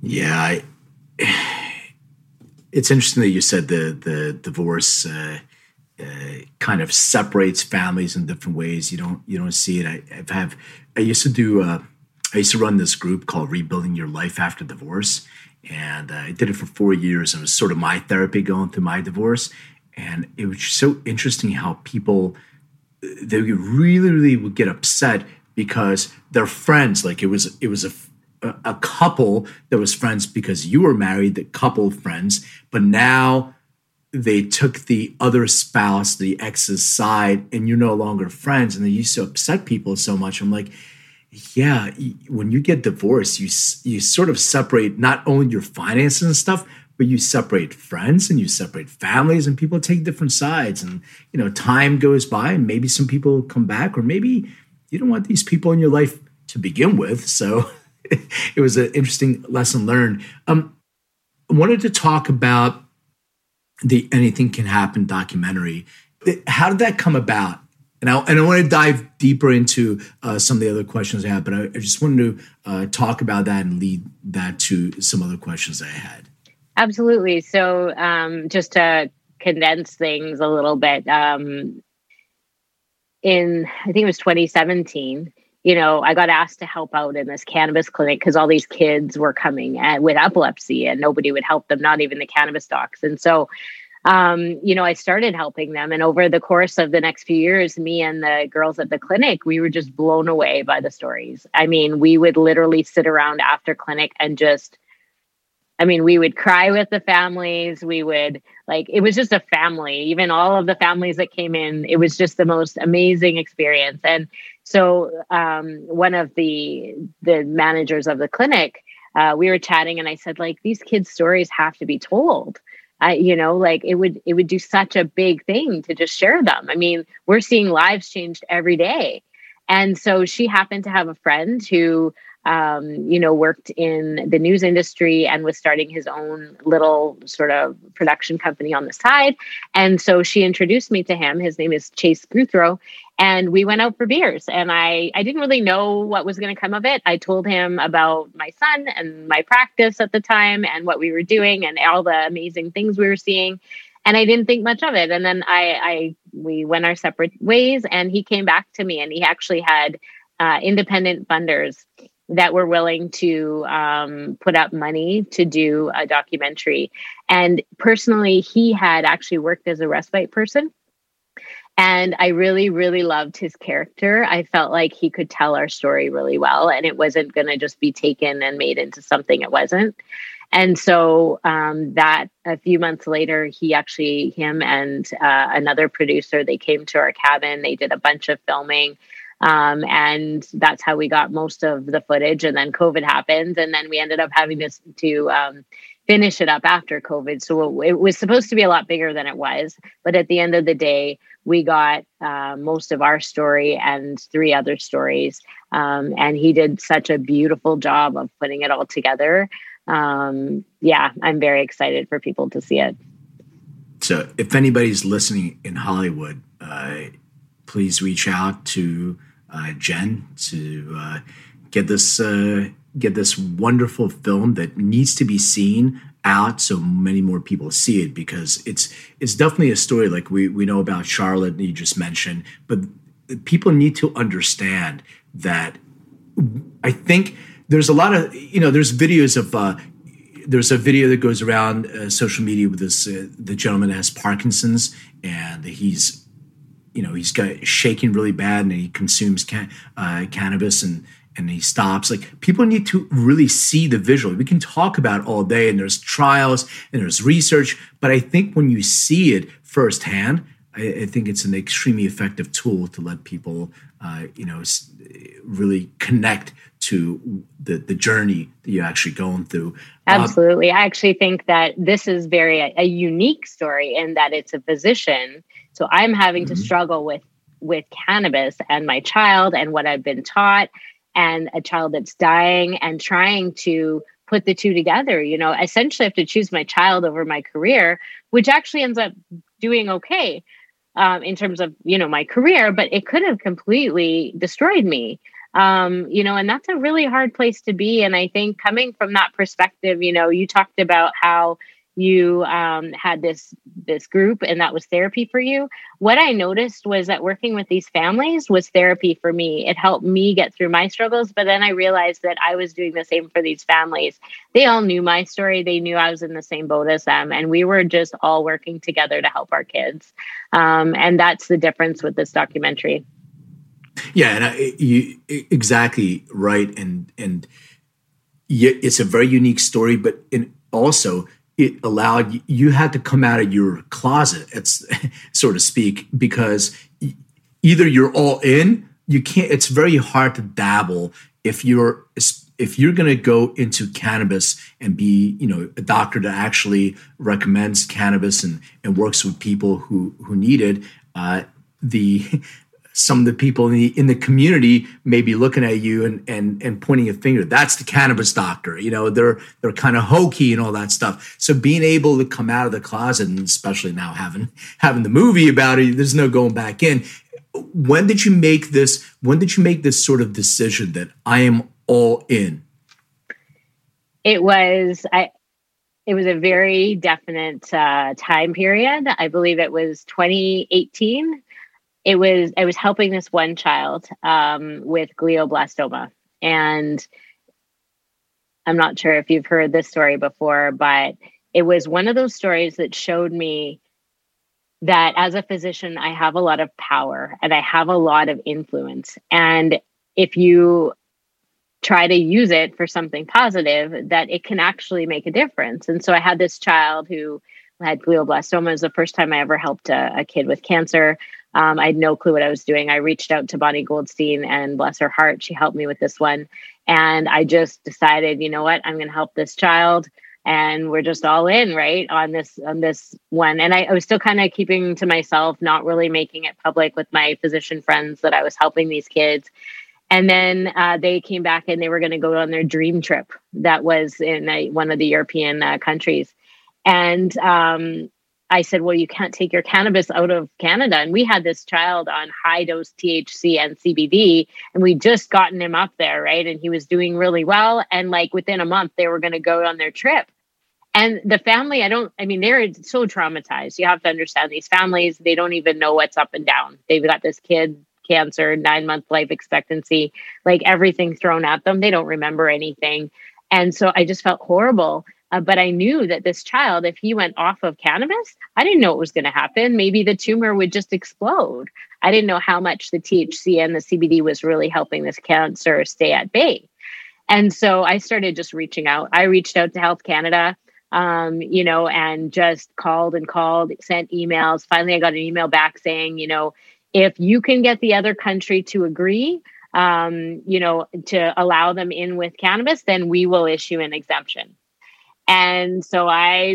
Yeah, I, it's interesting that you said the the divorce uh, uh, kind of separates families in different ways. You don't you don't see it. I, I've have I used to do. Uh, I used to run this group called Rebuilding Your Life After Divorce. And uh, I did it for four years. And it was sort of my therapy going through my divorce. And it was so interesting how people, they really, really would get upset because their friends, like it was, it was a, a couple that was friends because you were married, the couple friends, but now they took the other spouse, the ex's side, and you're no longer friends. And they used to upset people so much. I'm like, yeah, when you get divorced, you you sort of separate not only your finances and stuff, but you separate friends and you separate families, and people take different sides. And you know, time goes by, and maybe some people come back, or maybe you don't want these people in your life to begin with. So it was an interesting lesson learned. Um, I wanted to talk about the Anything Can Happen documentary. How did that come about? And I, and I want to dive deeper into uh, some of the other questions I have, but I, I just wanted to uh, talk about that and lead that to some other questions I had. Absolutely. So, um, just to condense things a little bit, um, in I think it was 2017, you know, I got asked to help out in this cannabis clinic because all these kids were coming at, with epilepsy and nobody would help them, not even the cannabis docs. And so um, you know, I started helping them. And over the course of the next few years, me and the girls at the clinic, we were just blown away by the stories. I mean, we would literally sit around after clinic and just, I mean, we would cry with the families. We would like, it was just a family, even all of the families that came in. It was just the most amazing experience. And so, um, one of the, the managers of the clinic, uh, we were chatting and I said, like, these kids' stories have to be told I, you know, like it would it would do such a big thing to just share them. I mean, we're seeing lives changed every day. And so she happened to have a friend who um, you know, worked in the news industry and was starting his own little sort of production company on the side. And so she introduced me to him. His name is Chase Guthrow. And we went out for beers. And I, I didn't really know what was going to come of it. I told him about my son and my practice at the time and what we were doing and all the amazing things we were seeing and I didn't think much of it. And then I, I, we went our separate ways, and he came back to me, and he actually had uh, independent funders that were willing to um, put up money to do a documentary. And personally, he had actually worked as a respite person. And I really, really loved his character. I felt like he could tell our story really well, and it wasn't going to just be taken and made into something it wasn't. And so um, that a few months later, he actually, him and uh, another producer, they came to our cabin. They did a bunch of filming. Um, and that's how we got most of the footage. And then COVID happened, and then we ended up having to, to um, finish it up after COVID. So it was supposed to be a lot bigger than it was. But at the end of the day, we got uh, most of our story and three other stories. Um, and he did such a beautiful job of putting it all together. Um, yeah, I'm very excited for people to see it. So if anybody's listening in Hollywood, uh, please reach out to uh, Jen to uh, get this uh, get this wonderful film that needs to be seen out so many more people see it because it's it's definitely a story like we we know about Charlotte you just mentioned, but people need to understand that I think there's a lot of you know there's videos of uh, there's a video that goes around uh, social media with this uh, the gentleman has Parkinson's and he's you know he's got shaking really bad and he consumes can, uh, cannabis and and he stops. Like people need to really see the visual. We can talk about all day and there's trials and there's research but i think when you see it firsthand i, I think it's an extremely effective tool to let people uh, you know really connect to the the journey that you're actually going through. Absolutely. Um, i actually think that this is very a, a unique story in that it's a physician so I'm having mm-hmm. to struggle with with cannabis and my child and what I've been taught and a child that's dying and trying to put the two together. You know, essentially I have to choose my child over my career, which actually ends up doing okay um, in terms of, you know, my career, but it could have completely destroyed me. Um, you know, and that's a really hard place to be. And I think coming from that perspective, you know, you talked about how you um, had this this group and that was therapy for you. What i noticed was that working with these families was therapy for me. It helped me get through my struggles but then i realized that i was doing the same for these families. They all knew my story. They knew i was in the same boat as them and we were just all working together to help our kids. Um, and that's the difference with this documentary. Yeah and I, you exactly right and and it's a very unique story but in also it allowed you had to come out of your closet so to speak because either you're all in you can't it's very hard to dabble if you're if you're going to go into cannabis and be you know a doctor that actually recommends cannabis and and works with people who who need it uh, the some of the people in the in the community may be looking at you and and and pointing a finger. That's the cannabis doctor. You know, they're they're kind of hokey and all that stuff. So being able to come out of the closet, and especially now having having the movie about it, there's no going back in. When did you make this? When did you make this sort of decision that I am all in? It was I. It was a very definite uh, time period. I believe it was 2018 it was I was helping this one child um, with glioblastoma, and I'm not sure if you've heard this story before, but it was one of those stories that showed me that as a physician, I have a lot of power and I have a lot of influence, and if you try to use it for something positive, that it can actually make a difference. And so I had this child who had glioblastoma. It was the first time I ever helped a, a kid with cancer. Um, I had no clue what I was doing. I reached out to Bonnie Goldstein, and bless her heart, she helped me with this one. And I just decided, you know what, I'm going to help this child. and we're just all in right on this on this one and i, I was still kind of keeping to myself not really making it public with my physician friends that i was helping these kids and then uh, they came back and they were going to go on their dream trip that was in a, one of the european uh, countries and um, I said, Well, you can't take your cannabis out of Canada. And we had this child on high dose THC and CBD, and we just gotten him up there, right? And he was doing really well. And like within a month, they were going to go on their trip. And the family, I don't, I mean, they're so traumatized. You have to understand these families, they don't even know what's up and down. They've got this kid, cancer, nine month life expectancy, like everything thrown at them. They don't remember anything. And so I just felt horrible. Uh, but I knew that this child, if he went off of cannabis, I didn't know what was going to happen. Maybe the tumor would just explode. I didn't know how much the THC and the CBD was really helping this cancer stay at bay. And so I started just reaching out. I reached out to Health Canada, um, you know, and just called and called, sent emails. Finally, I got an email back saying, you know, if you can get the other country to agree, um, you know, to allow them in with cannabis, then we will issue an exemption. And so I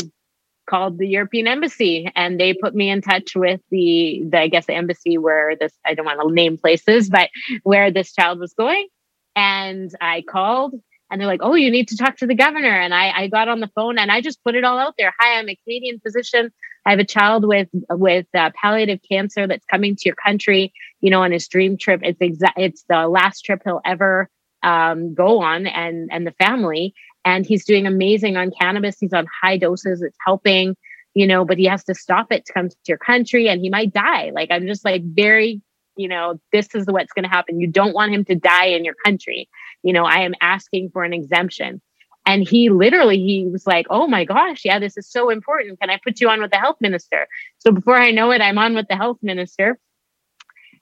called the European embassy and they put me in touch with the, the I guess the embassy where this I don't want to name places, but where this child was going. And I called and they're like, "Oh, you need to talk to the governor." And I, I got on the phone and I just put it all out there. Hi, I'm a Canadian physician. I have a child with with uh, palliative cancer that's coming to your country. You know, on his dream trip. It's exact. It's the last trip he'll ever um, go on, and and the family and he's doing amazing on cannabis. He's on high doses. It's helping, you know, but he has to stop it to come to your country and he might die. Like, I'm just like very, you know, this is what's going to happen. You don't want him to die in your country. You know, I am asking for an exemption. And he literally, he was like, oh my gosh, yeah, this is so important. Can I put you on with the health minister? So before I know it, I'm on with the health minister.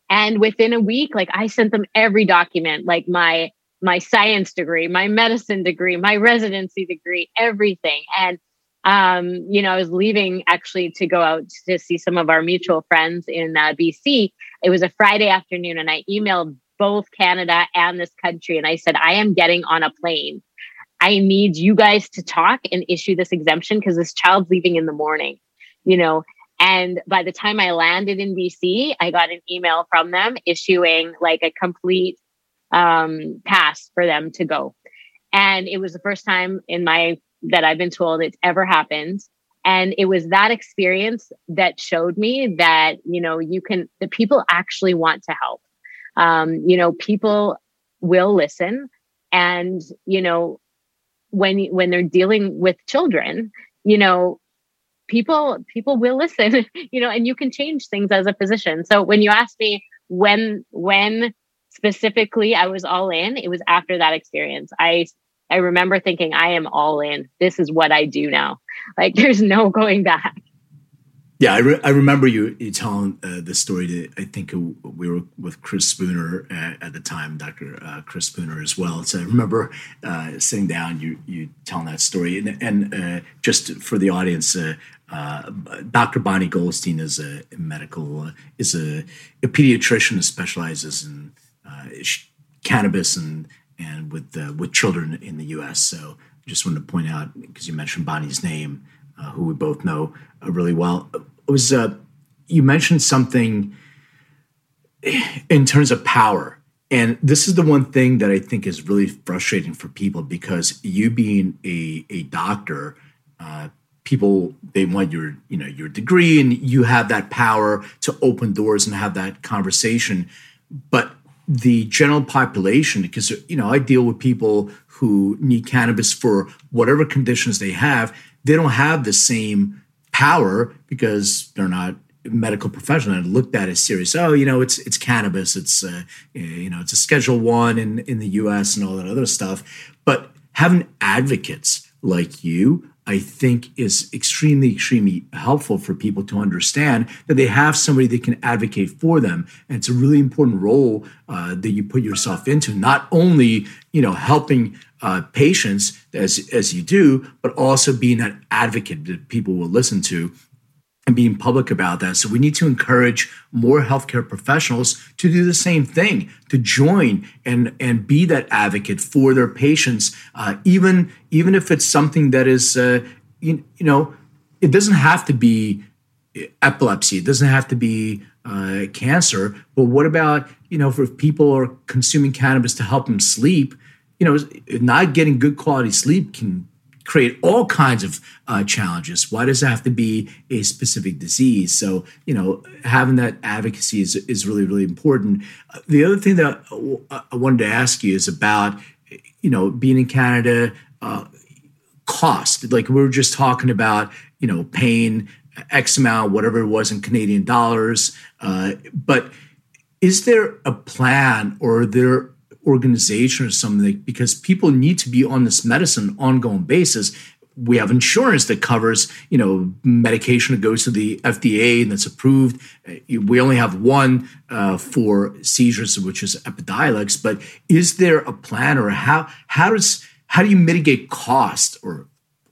And within a week, like I sent them every document, like my my science degree, my medicine degree, my residency degree, everything. And um, you know, I was leaving actually to go out to see some of our mutual friends in uh, BC. It was a Friday afternoon, and I emailed both Canada and this country, and I said, I am getting on a plane. I need you guys to talk and issue this exemption because this child's leaving in the morning, you know. And by the time I landed in BC, I got an email from them issuing like a complete um, pass for them to go. And it was the first time in my that I've been told it's ever happened. And it was that experience that showed me that, you know, you can, the people actually want to help. Um, you know, people will listen. And, you know, when, when they're dealing with children, you know, people, people will listen, you know, and you can change things as a physician. So when you ask me when, when specifically I was all in, it was after that experience. I I remember thinking I am all in. This is what I do now. Like there's no going back. Yeah, I, re- I remember you, you telling uh, the story. To, I think we were with Chris Spooner at, at the time, Dr. Uh, Chris Spooner as well. So I remember uh, sitting down, you you telling that story, and, and uh, just for the audience, uh, uh, Dr. Bonnie Goldstein is a medical is a, a pediatrician who specializes in uh, cannabis and and with uh, with children in the U.S. So just wanted to point out because you mentioned Bonnie's name, uh, who we both know really well. It was you mentioned something in terms of power. And this is the one thing that I think is really frustrating for people because you being a, a doctor, uh, people they want your you know your degree and you have that power to open doors and have that conversation. But the general population because you know i deal with people who need cannabis for whatever conditions they have they don't have the same power because they're not medical professional and looked at as serious. Oh you know it's it's cannabis it's uh, you know it's a schedule one in in the us and all that other stuff. But having advocates like you I think is extremely, extremely helpful for people to understand that they have somebody that can advocate for them. And it's a really important role uh, that you put yourself into, not only, you know, helping uh, patients as, as you do, but also being that advocate that people will listen to. And being public about that. So we need to encourage more healthcare professionals to do the same thing, to join and and be that advocate for their patients, uh, even even if it's something that is uh, you, you know it doesn't have to be epilepsy, it doesn't have to be uh, cancer, but what about you know if people are consuming cannabis to help them sleep? You know, not getting good quality sleep can create all kinds of uh, challenges. Why does it have to be a specific disease? So, you know, having that advocacy is, is really, really important. The other thing that I wanted to ask you is about, you know, being in Canada, uh, cost. Like we were just talking about, you know, paying X amount, whatever it was in Canadian dollars. Uh, but is there a plan or are there organization or something because people need to be on this medicine ongoing basis. We have insurance that covers you know medication that goes to the fda and that's approved. We only have one uh, for seizures which is epidiolex but is there a plan or how how does how do you mitigate cost or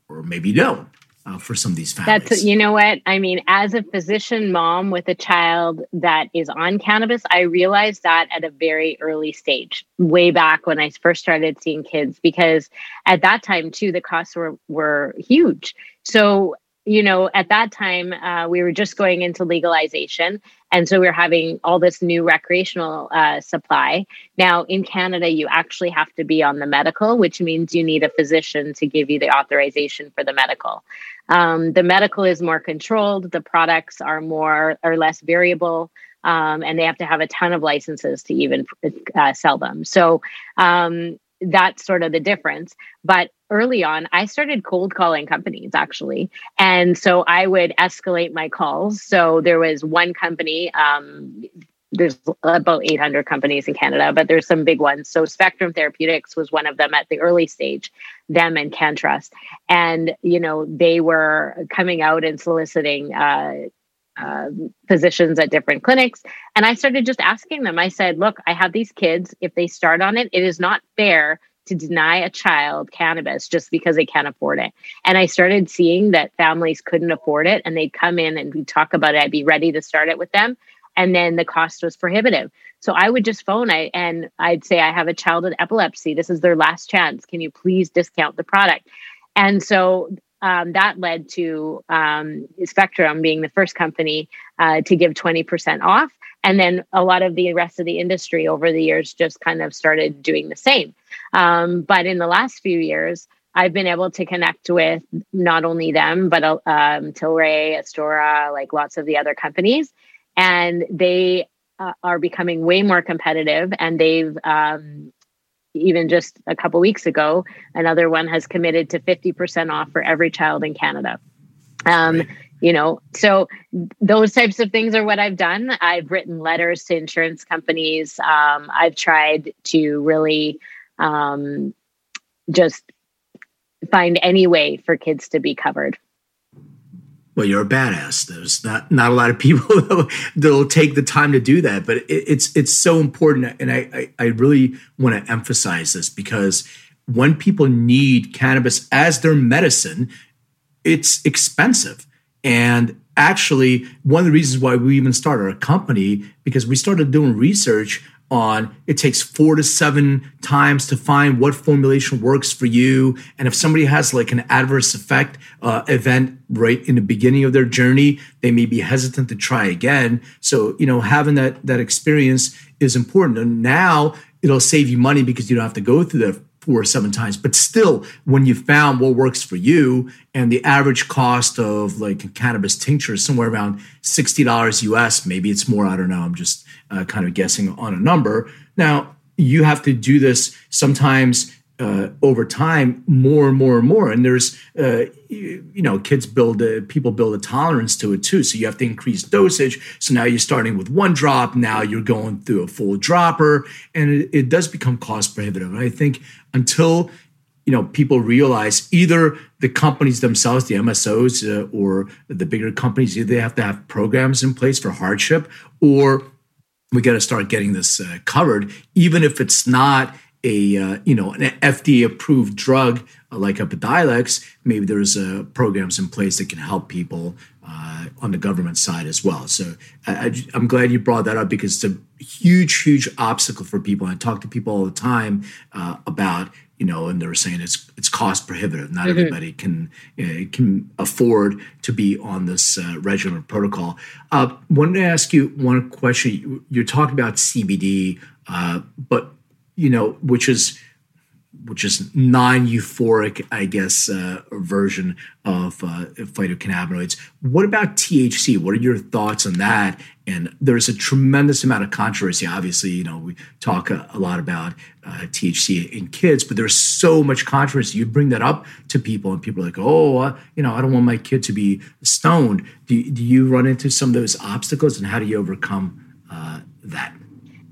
or maybe no uh, for some of these families. That's you know what I mean. As a physician mom with a child that is on cannabis, I realized that at a very early stage, way back when I first started seeing kids, because at that time too, the costs were were huge. So you know, at that time, uh, we were just going into legalization. And so we are having all this new recreational uh, supply. Now, in Canada, you actually have to be on the medical, which means you need a physician to give you the authorization for the medical. Um, the medical is more controlled, the products are more or less variable. Um, and they have to have a ton of licenses to even uh, sell them. So um, that's sort of the difference. But early on, I started cold calling companies actually. And so I would escalate my calls. So there was one company, um, there's about 800 companies in Canada, but there's some big ones. So Spectrum Therapeutics was one of them at the early stage, them and CannTrust. And, you know, they were coming out and soliciting uh, uh, physicians at different clinics. And I started just asking them, I said, look, I have these kids. If they start on it, it is not fair to deny a child cannabis just because they can't afford it. And I started seeing that families couldn't afford it and they'd come in and we'd talk about it. I'd be ready to start it with them. And then the cost was prohibitive. So I would just phone I, and I'd say, I have a child with epilepsy. This is their last chance. Can you please discount the product? And so um, that led to um, Spectrum being the first company uh, to give 20% off. And then a lot of the rest of the industry over the years just kind of started doing the same. Um, but in the last few years, I've been able to connect with not only them, but uh, um, Tilray, Astora, like lots of the other companies. And they uh, are becoming way more competitive and they've um, even just a couple weeks ago, another one has committed to 50% off for every child in Canada. Um, you know, so those types of things are what I've done. I've written letters to insurance companies. Um, I've tried to really um, just find any way for kids to be covered well, you're a badass. There's not not a lot of people that'll, take the time to do that, but it, it's it's so important, and I I, I really want to emphasize this because when people need cannabis as their medicine, it's expensive, and actually one of the reasons why we even started our company because we started doing research on. It takes four to seven times to find what formulation works for you. And if somebody has like an adverse effect uh, event right in the beginning of their journey they may be hesitant to try again. So you know having that that experience is important. And now it'll save you money because you don't have to go through that four or seven times. But still, when you found what works for you, and the average cost of like cannabis tincture is somewhere around sixty dollars US, maybe it's more. I don't know. I'm just uh, kind of guessing on a number. Now you have to do this sometimes uh, over time more and more and more. And there's uh, you, you, know kids build a, people build a tolerance to it too. So you have to increase dosage. So now you're starting with one drop. Now you're going through a full dropper. And it, it does become cost prohibitive. I think until you know people realize either the companies themselves the msos uh, or the bigger companies either they have to have programs in place for hardship or we got to start getting this uh, covered even if it's not a uh, you know an FDA approved drug uh, like Epidiolex, maybe there's uh, programs in place that can help people uh, on the government side as well. So I, am glad you brought that up because it's a huge, huge obstacle for people. I talk to people all the time uh, about you know, and they were saying it's it's cost prohibitive. Not mm-hmm. everybody can uh, can afford to be on this uh, regimen protocol. Uh, wanted to ask you one question. You're talking about CBD, uh, but you know, which is which is non-euphoric, I guess, uh, version of uh, phytocannabinoids. What about THC? What are your thoughts on that? And there's a tremendous amount of controversy. Obviously, you know, we talk a, a lot about uh, THC in kids, but there's so much controversy. You bring that up to people, and people are like, "Oh, uh, you know, I don't want my kid to be stoned." Do, do you run into some of those obstacles, and how do you overcome uh, that?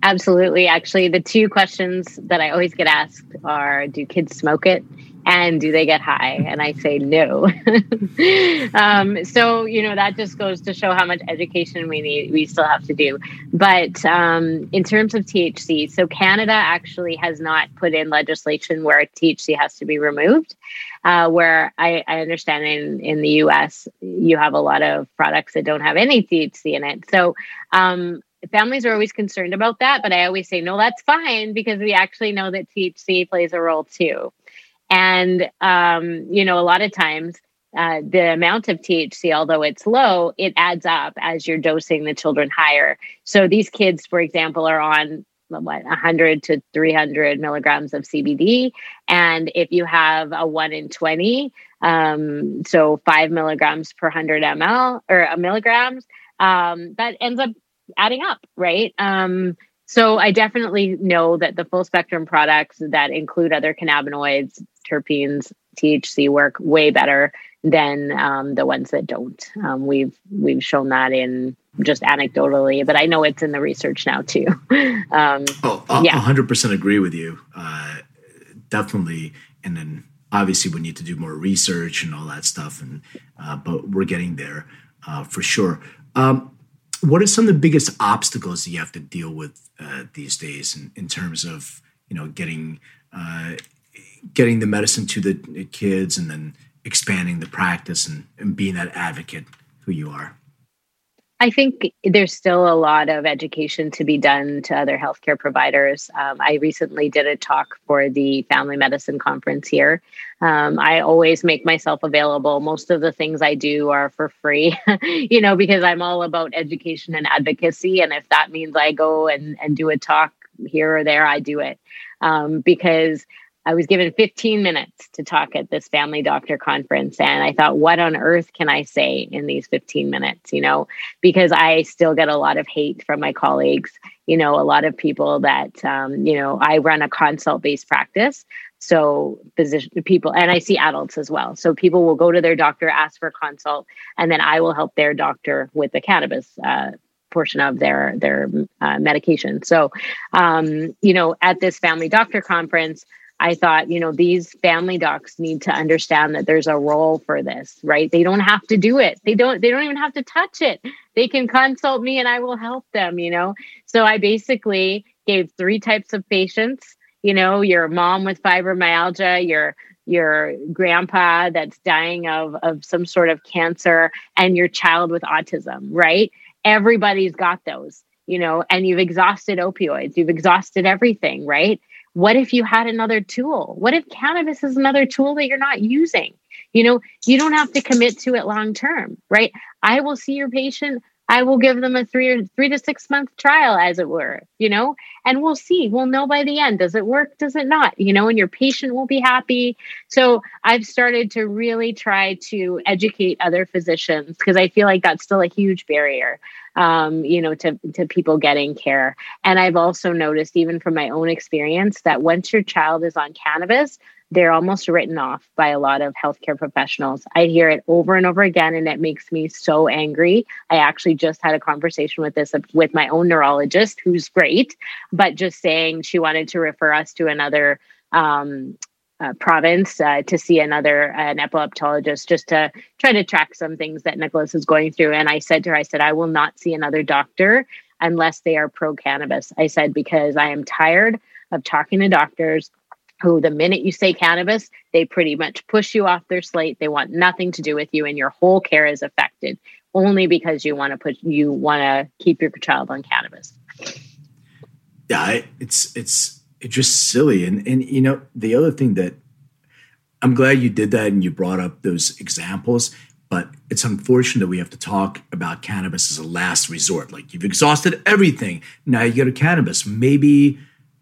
Absolutely. Actually, the two questions that I always get asked are Do kids smoke it? And do they get high? And I say no. um, so, you know, that just goes to show how much education we need, we still have to do. But um, in terms of THC, so Canada actually has not put in legislation where THC has to be removed. Uh, where I, I, understand in, in the US, you have a lot of products that don't have any THC in it. So um, families are always concerned about that, but I always say, no, that's fine because we actually know that THC plays a role too. And, um, you know, a lot of times uh, the amount of THC, although it's low, it adds up as you're dosing the children higher. So these kids, for example, are on what 100 to 300 milligrams of CBD, and if you have a one in 20, um, so five milligrams per 100 ml or a milligrams, um, that ends up adding up, right? Um, so I definitely know that the full spectrum products that include other cannabinoids, terpenes, THC work way better than um, the ones that don't. Um, we've we've shown that in just anecdotally, but I know it's in the research now too. um, oh, yeah, hundred percent agree with you. Uh, definitely, and then obviously we need to do more research and all that stuff, and uh, but we're getting there uh, for sure. Um, what are some of the biggest obstacles you have to deal with uh, these days in, in, terms of you know getting uh, getting the medicine to the kids and then expanding the practice and, and being that advocate who you are I think there's still a lot of education to be done to other healthcare providers. Um, I recently did a talk for the family medicine conference here. Um, I always make myself available. Most of the things I do are for free, you know, because I'm all about education and advocacy. And if that means I go and, and do a talk here or there, I do it. Um, because I was given 15 minutes to talk at this family doctor conference. And I thought, what on earth can I say in these 15 minutes? You know, because I still get a lot of hate from my colleagues, you know, a lot of people that, um, you know, I run a consult based practice. So physician people, and I see adults as well. So people will go to their doctor, ask for a consult, and then I will help their doctor with the cannabis uh, portion of their their uh, medication. So, um, you know, at this family doctor conference, I thought, you know, these family docs need to understand that there's a role for this, right? They don't have to do it. They don't they don't even have to touch it. They can consult me and I will help them, you know. So I basically gave three types of patients, you know, your mom with fibromyalgia, your your grandpa that's dying of of some sort of cancer and your child with autism, right? Everybody's got those, you know, and you've exhausted opioids, you've exhausted everything, right? What if you had another tool? What if cannabis is another tool that you're not using? You know, you don't have to commit to it long term, right? I will see your patient. I will give them a three or three to six month trial, as it were, you know, and we'll see. We'll know by the end. Does it work? Does it not? You know, and your patient will be happy. So I've started to really try to educate other physicians because I feel like that's still a huge barrier um, you know, to, to people getting care. And I've also noticed, even from my own experience, that once your child is on cannabis, they're almost written off by a lot of healthcare professionals. I hear it over and over again, and it makes me so angry. I actually just had a conversation with this with my own neurologist, who's great, but just saying she wanted to refer us to another um, uh, province uh, to see another an epileptologist just to try to track some things that Nicholas is going through. And I said to her, I said, I will not see another doctor unless they are pro cannabis. I said because I am tired of talking to doctors who the minute you say cannabis, they pretty much push you off their slate. They want nothing to do with you, and your whole care is affected only because you want to put you want to keep your child on cannabis. Yeah, it's it's it's just silly, and and you know the other thing that I'm glad you did that and you brought up those examples. But it's unfortunate that we have to talk about cannabis as a last resort. Like you've exhausted everything, now you go to cannabis. Maybe,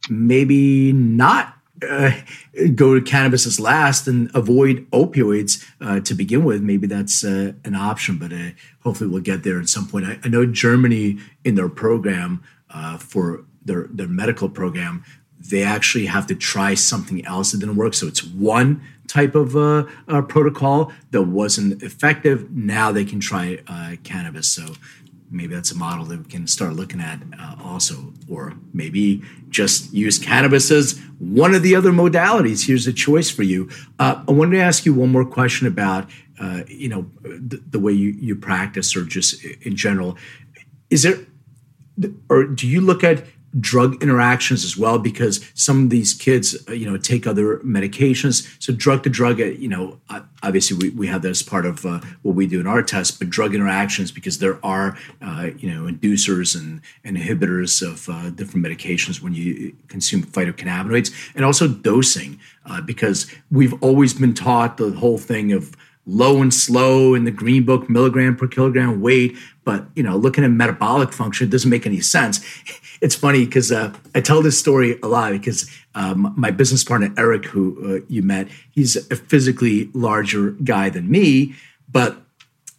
maybe not uh, go to cannabis as last and avoid opioids uh, to begin with. Maybe that's uh, an option, but uh, hopefully we'll get there at some point. I, I know Germany in their program uh, for their their medical program, they actually have to try something else that didn't work. So it's one type of uh, protocol that wasn't effective. Now they can try cannabis. So maybe that's a model that we can start looking at uh, also or maybe just use cannabis as one of the other modalities here's a choice for you uh, i wanted to ask you one more question about uh, you know the, the, way you, you practice or just in general is there or do you look at drug interactions as well because some of these kids uh, you know take other medications. So drug to drug uh, you know obviously we, we have that as part of uh, what we do in our test but drug interactions because there are uh, you know inducers and, and inhibitors of uh, different medications when you consume phytocannabinoids and also dosing uh, because we've always been taught the whole thing of low and slow in the green book milligram per kilogram weight but you know looking at metabolic function it doesn't make any sense it's funny because uh, i tell this story a lot because um, my business partner eric who uh, you met he's a physically larger guy than me but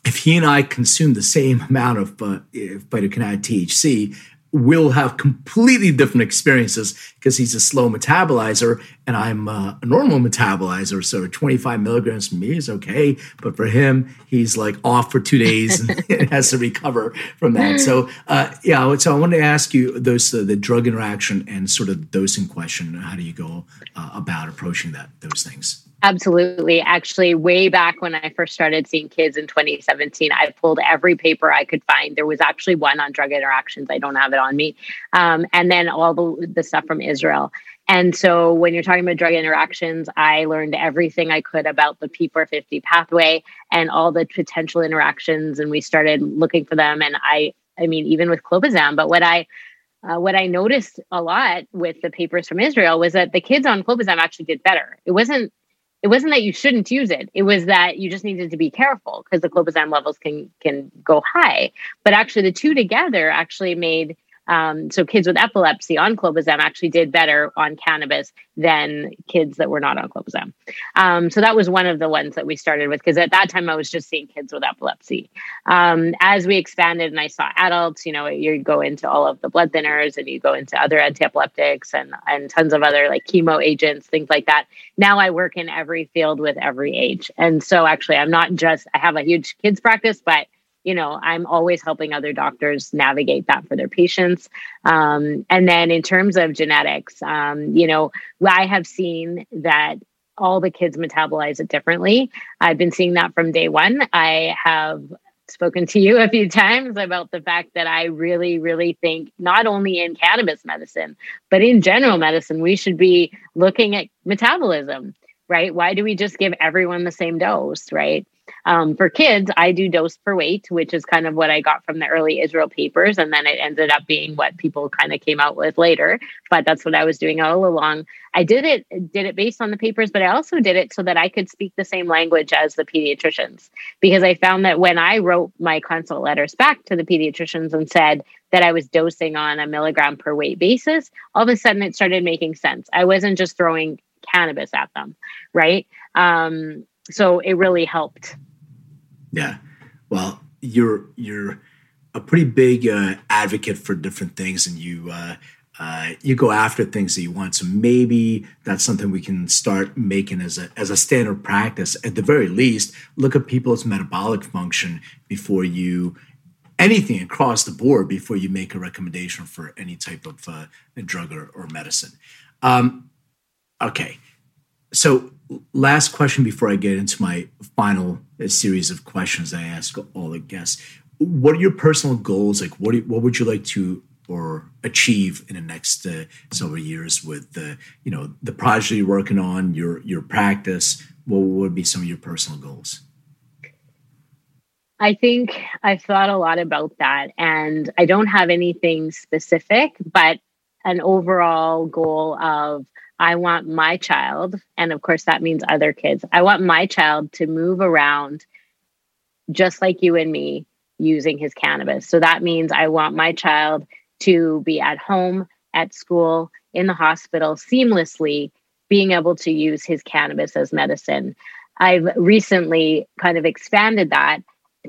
if he and i consume the same amount of uh, phytocannabinoid thc will have completely different experiences because he's a slow metabolizer and I'm a normal metabolizer. So 25 milligrams for me is okay, but for him, he's like off for two days and has to recover from that. So uh, yeah, so I wanted to ask you those uh, the drug interaction and sort of dosing question. How do you go uh, about approaching that those things? Absolutely. Actually, way back when I first started seeing kids in 2017, I pulled every paper I could find. There was actually one on drug interactions. I don't have it on me. Um, and then all the, the stuff from Israel. And so when you're talking about drug interactions, I learned everything I could about the P450 pathway and all the potential interactions. And we started looking for them. And I, I mean, even with clobazam, but what I, uh, what I noticed a lot with the papers from Israel was that the kids on clobazam actually did better. It wasn't it wasn't that you shouldn't use it. It was that you just needed to be careful because the clobazam levels can can go high. But actually, the two together actually made um, so kids with epilepsy on clobazam actually did better on cannabis than kids that were not on clobazam. Um, so that was one of the ones that we started with because at that time I was just seeing kids with epilepsy. Um, as we expanded and I saw adults, you know, you go into all of the blood thinners and you go into other antiepileptics and and tons of other like chemo agents, things like that. Now I work in every field with every age, and so actually I'm not just I have a huge kids practice, but you know i'm always helping other doctors navigate that for their patients. Um, and then in terms of genetics um, you know i have seen that all the kids metabolize it differently. I've been seeing that from day one. I have spoken to you a few times about the fact that i really really think not only in cannabis medicine but in general medicine we should be looking at metabolism right? Why do we just give everyone the same dose right um, for kids, I do dose per weight, which is kind of what I got from the early Israel papers. And then it ended up being what people kind of came out with later. But that's what I was doing all along. I did it, did it based on the papers, but I also did it so that I could speak the same language as the pediatricians. Because I found that when I wrote my consult letters back to the pediatricians and said that I was dosing on a milligram per weight basis, all of a sudden it started making sense. I wasn't just throwing cannabis at them, right? Um, so it really helped. Yeah. Well, you're you're a pretty big uh, advocate for different things, and you uh, uh, you go after things that you want. So maybe that's something we can start making as a as a standard practice. At the very least, look at people's metabolic function before you anything across the board before you make a recommendation for any type of uh, drug or, or medicine. Um, okay, so last question before I get into my final series of questions I ask all the guests. What are your personal goals? Like, what what would you like to or achieve in the next uh, several years with the you know the project you're working on, your your practice? What would be some of your personal goals? I think I've thought a lot about that, and I don't have anything specific, but an overall goal of I want my child, and of course that means other kids. I want my child to move around just like you and me using his cannabis. So that means I want my child to be at home, at school, in the hospital seamlessly, being able to use his cannabis as medicine. I've recently kind of expanded that,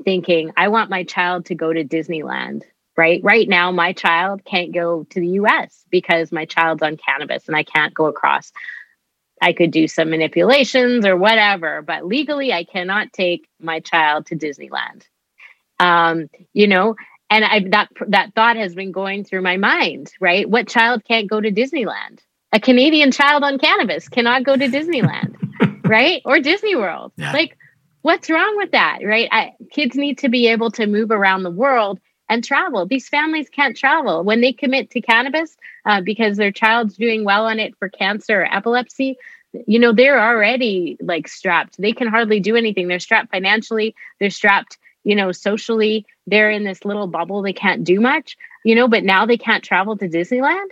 thinking I want my child to go to Disneyland. Right. Right now, my child can't go to the US because my child's on cannabis and I can't go across. I could do some manipulations or whatever, but legally, I cannot take my child to Disneyland. Um, you know, and I that that thought has been going through my mind. Right, what child can't go to Disneyland? A Canadian child on cannabis cannot go to Disneyland, right, or Disney World. Yeah. Like, what's wrong with that? Right, I, kids need to be able to move around the world and travel. These families can't travel when they commit to cannabis uh, because their child's doing well on it for cancer or epilepsy. You know, they're already like strapped. They can hardly do anything. They're strapped financially. They're strapped you know, socially, they're in this little bubble. They can't do much, you know, but now they can't travel to Disneyland.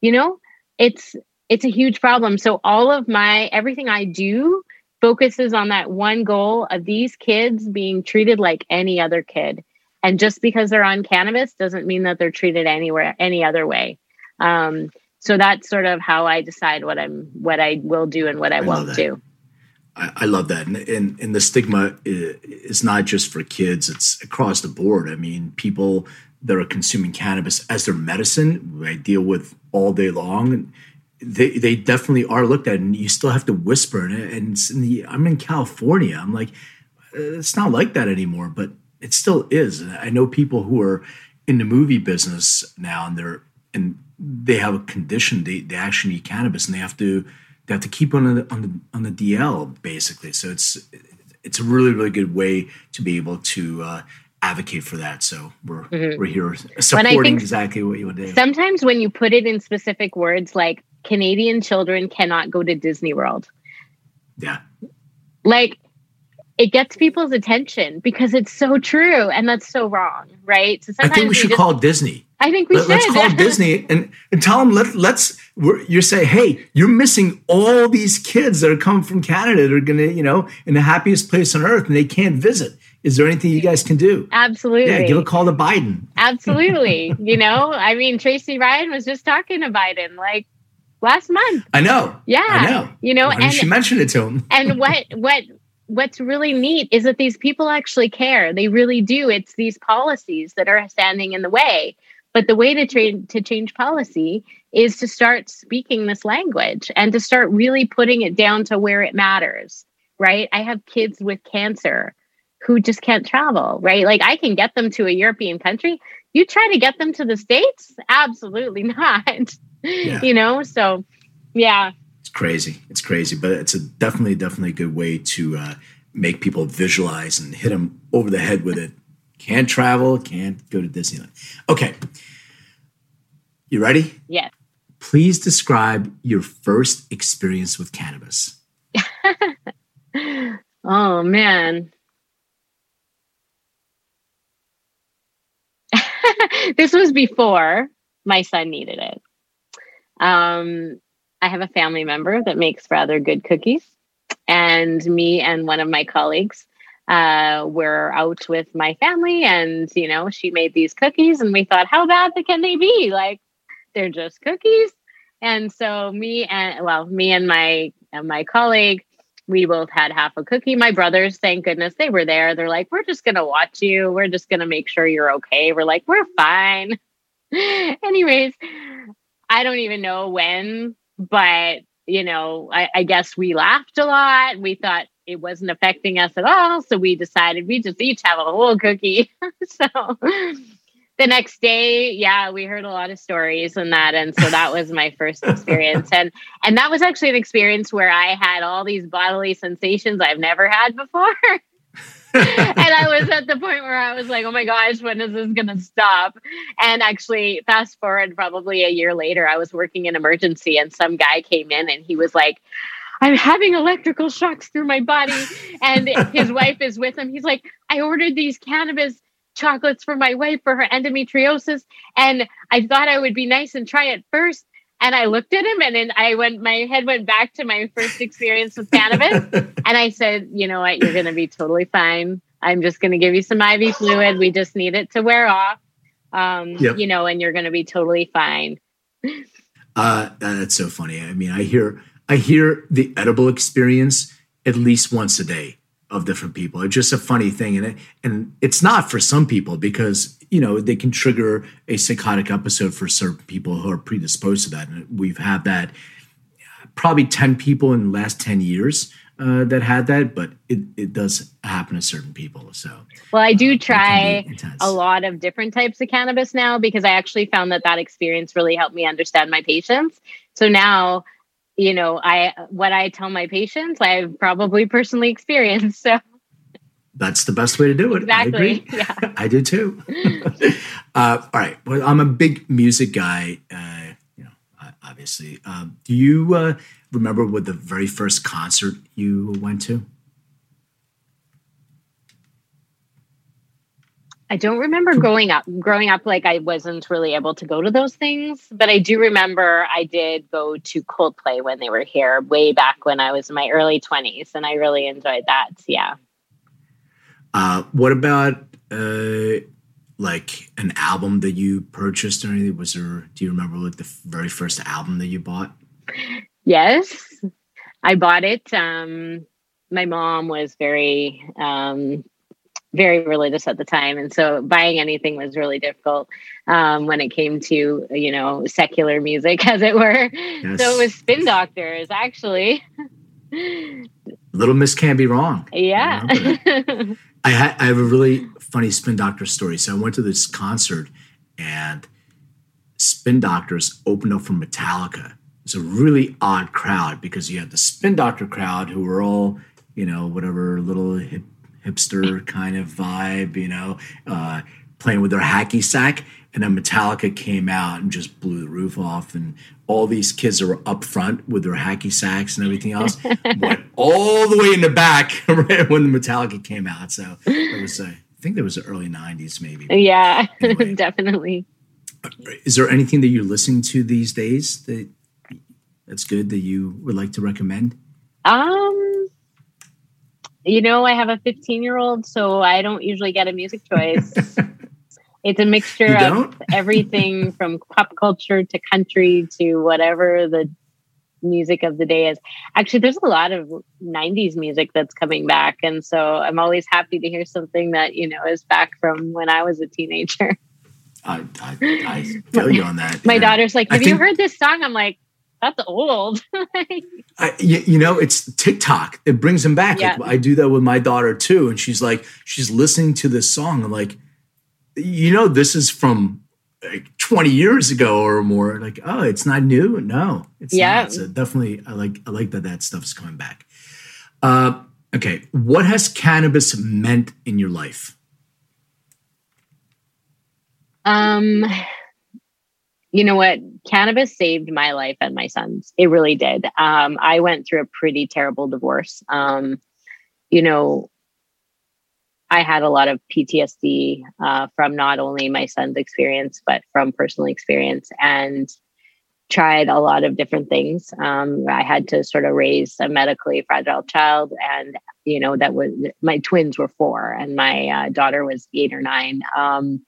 You know, it's it's a huge problem. So all of my everything I do focuses on that one goal of these kids being treated like any other kid. And just because they're on cannabis doesn't mean that they're treated anywhere any other way. Um, so that's sort of how I decide what I'm what I will do and what I, I won't do. I, I love that, and, and, and the stigma is not just for kids; it's across the board. I mean, people that are consuming cannabis as their medicine, I deal with all day long. They they definitely are looked at, and you still have to whisper. And, and in the, I'm in California. I'm like, it's not like that anymore, but it still is. And I know people who are in the movie business now, and they're and they have a condition. They they actually need cannabis, and they have to they have to keep on the on the on the DL basically. So it's it's a really really good way to be able to uh, advocate for that. So we're mm-hmm. we're here supporting exactly what you would do. Sometimes when you put it in specific words, like Canadian children cannot go to Disney World. Yeah. Like it gets people's attention because it's so true and that's so wrong, right? So sometimes I think we should just, call Disney. I think we Let, should. Let's call Disney and, and tell them let, let's. you say, hey, you're missing all these kids that are coming from Canada. They're gonna, you know, in the happiest place on earth, and they can't visit. Is there anything you guys can do? Absolutely. Yeah, give a call to Biden. Absolutely. you know, I mean, Tracy Ryan was just talking to Biden like last month. I know. Yeah. I know. You know, and she mentioned it to him. and what what what's really neat is that these people actually care. They really do. It's these policies that are standing in the way. But the way to tra- to change policy is to start speaking this language and to start really putting it down to where it matters, right? I have kids with cancer who just can't travel, right? Like I can get them to a European country. You try to get them to the States? Absolutely not. Yeah. you know, so yeah, it's crazy. It's crazy, but it's a definitely, definitely a good way to uh, make people visualize and hit them over the head with it. Can't travel, can't go to Disneyland. Okay. You ready? Yes. Please describe your first experience with cannabis. oh, man. this was before my son needed it. Um, I have a family member that makes rather good cookies. And me and one of my colleagues uh, were out with my family, and you know, she made these cookies, and we thought, how bad can they be? Like, they're just cookies. And so me and well, me and my and my colleague, we both had half a cookie. My brothers, thank goodness, they were there. They're like, we're just gonna watch you. We're just gonna make sure you're okay. We're like, we're fine. Anyways, I don't even know when but you know, I, I, guess we laughed a lot. We thought it wasn't affecting us at all. So we decided we just each have a whole cookie. so the next day, yeah, we heard a lot of stories and that. And so that was my first experience. and and that was actually an experience where I had all these bodily sensations I've never had before. I was at the point where I was like, oh my gosh, when is this going to stop? And actually, fast forward probably a year later, I was working in emergency and some guy came in and he was like, I'm having electrical shocks through my body. And his wife is with him. He's like, I ordered these cannabis chocolates for my wife for her endometriosis. And I thought I would be nice and try it first. And I looked at him and then I went, my head went back to my first experience with cannabis. and I said, you know what? You're going to be totally fine. I'm just going to give you some IV fluid. We just need it to wear off. Um, yep. you know, and you're going to be totally fine. Uh, that's so funny. I mean, I hear, I hear the edible experience at least once a day of different people. It's just a funny thing, and it, and it's not for some people because you know they can trigger a psychotic episode for certain people who are predisposed to that. And we've had that probably ten people in the last ten years uh, that had that, but it, it does happen to certain people. So well, I do uh, try a lot of different types of cannabis now because I actually found that that experience really helped me understand my patients. So now you know, I what I tell my patients, I've probably personally experienced. So that's the best way to do it. Exactly. I yeah. I do too. uh, all right. Well, I'm a big music guy. Uh, you know, obviously. Um, do you uh, remember what the very first concert you went to? I don't remember growing up growing up like I wasn't really able to go to those things, but I do remember I did go to Coldplay when they were here way back when I was in my early 20s and I really enjoyed that. Yeah. Uh, what about uh, like an album that you purchased or anything? Was there do you remember like the very first album that you bought? Yes. I bought it um my mom was very um very religious at the time and so buying anything was really difficult um, when it came to you know secular music as it were yes. so it was spin doctors actually little miss can't be wrong yeah I, ha- I have a really funny spin doctor story so i went to this concert and spin doctors opened up for metallica it's a really odd crowd because you had the spin doctor crowd who were all you know whatever little hip hipster kind of vibe, you know, uh, playing with their hacky sack. And then Metallica came out and just blew the roof off. And all these kids that were up front with their hacky sacks and everything else went all the way in the back right when the Metallica came out. So it was, uh, I think that was the early 90s, maybe. Yeah, anyway. definitely. Is there anything that you're listening to these days that that's good that you would like to recommend? Um, you know, I have a 15 year old, so I don't usually get a music choice. It's a mixture of everything from pop culture to country to whatever the music of the day is. Actually, there's a lot of 90s music that's coming back. And so I'm always happy to hear something that, you know, is back from when I was a teenager. I, I, I feel you on that. My daughter's like, Have I you think, heard this song? I'm like, that's old. I, you, you, know, it's TikTok. It brings them back. Yeah. Like, I do that with my daughter too, and she's like, she's listening to this song. I'm like, you know, this is from like 20 years ago or more. Like, oh, it's not new. No, it's yeah. Not. It's definitely. I like. I like that that stuff's coming back. Uh, okay, what has cannabis meant in your life? Um you know what? Cannabis saved my life and my son's. It really did. Um, I went through a pretty terrible divorce. Um, you know, I had a lot of PTSD uh, from not only my son's experience, but from personal experience and tried a lot of different things. Um, I had to sort of raise a medically fragile child. And, you know, that was my twins were four and my uh, daughter was eight or nine. Um,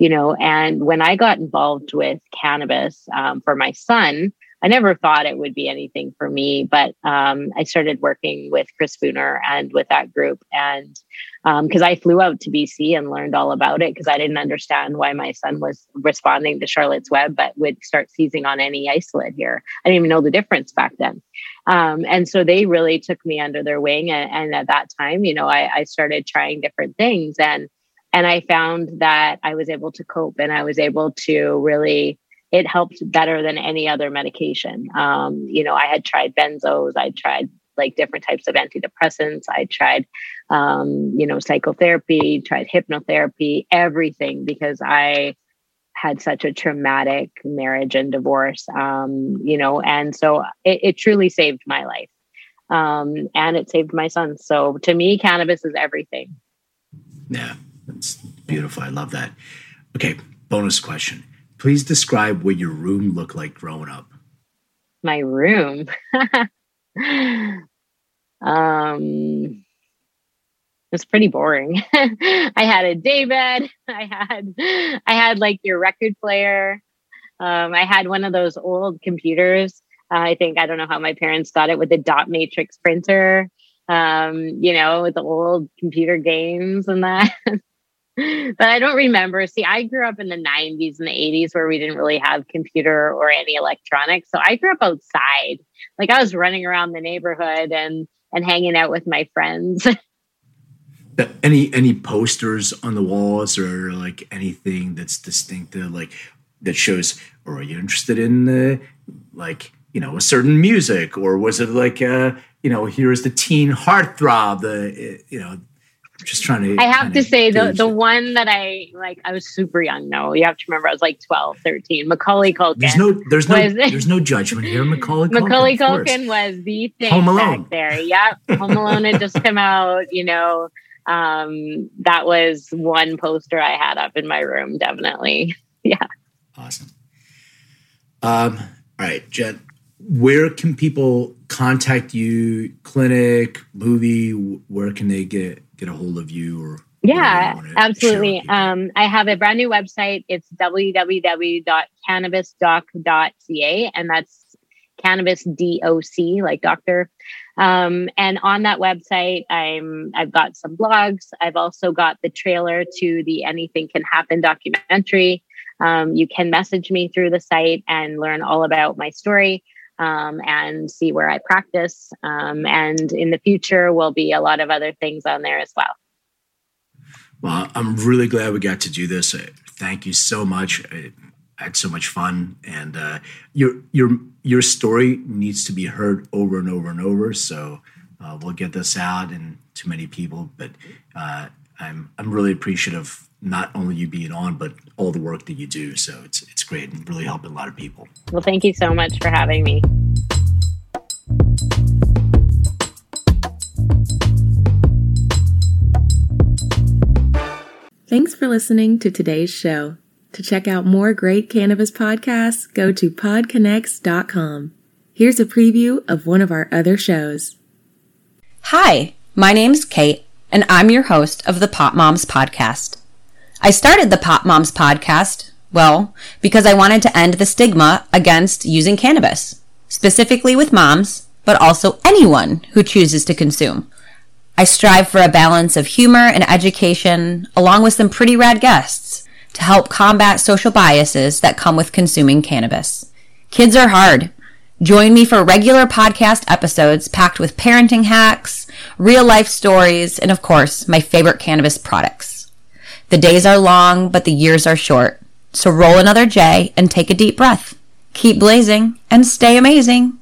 you know and when i got involved with cannabis um, for my son i never thought it would be anything for me but um, i started working with chris spooner and with that group and because um, i flew out to bc and learned all about it because i didn't understand why my son was responding to charlotte's web but would start seizing on any isolate here. I didn't even know the difference back then. Um, and so they really took me under their wing and, and at that time you know I, I started trying different things and and I found that I was able to cope and I was able to really, it helped better than any other medication. Um, you know, I had tried benzos, I tried like different types of antidepressants. I tried, um, you know, psychotherapy, tried hypnotherapy, everything because I had such a traumatic marriage and divorce, um, you know, and so it, it truly saved my life. Um, and it saved my son. So to me, cannabis is everything. Yeah, that's beautiful. I love that. Okay, bonus question. Please describe what your room looked like growing up. My room. um was pretty boring. I had a daybed. I had I had like your record player. Um, I had one of those old computers. Uh, I think I don't know how my parents got it with the dot matrix printer. Um, you know, with the old computer games and that. but I don't remember. See, I grew up in the 90s and the 80s where we didn't really have computer or any electronics. So I grew up outside. Like I was running around the neighborhood and and hanging out with my friends. any any posters on the walls or like anything that's distinctive like that shows or are you interested in uh, like you know a certain music or was it like uh you know here's the teen heartthrob the you know just trying to i have to say the, the one that i like i was super young no you have to remember i was like 12 13 macaulay culkin there's no there's no was, there's no judgment here. Macaulay culkin, macaulay culkin was the thing home alone. there. Yep. Home alone had just come out you know. Um, that was one poster I had up in my room, definitely. yeah. Awesome. Um, all right, Jen, where can people contact you? Clinic, movie, where can they get get a hold of you or yeah, absolutely. Um, I have a brand new website. It's www.cannabisdoc.ca, and that's cannabis doc, like doctor. Um, and on that website, I'm I've got some blogs. I've also got the trailer to the Anything Can Happen documentary. Um, you can message me through the site and learn all about my story um, and see where I practice. Um, and in the future, will be a lot of other things on there as well. Well, I'm really glad we got to do this. Thank you so much. I had so much fun, and uh, your your your story needs to be heard over and over and over. So uh, we'll get this out and to many people. But uh, I'm I'm really appreciative not only you being on, but all the work that you do. So it's it's great and really helping a lot of people. Well, thank you so much for having me. Thanks for listening to today's show. To check out more great cannabis podcasts, go to podconnects.com. Here's a preview of one of our other shows. Hi, my name's Kate, and I'm your host of the Pot Moms Podcast. I started the Pot Moms Podcast, well, because I wanted to end the stigma against using cannabis, specifically with moms, but also anyone who chooses to consume. I strive for a balance of humor and education, along with some pretty rad guests to help combat social biases that come with consuming cannabis. Kids are hard. Join me for regular podcast episodes packed with parenting hacks, real life stories, and of course, my favorite cannabis products. The days are long, but the years are short. So roll another J and take a deep breath. Keep blazing and stay amazing.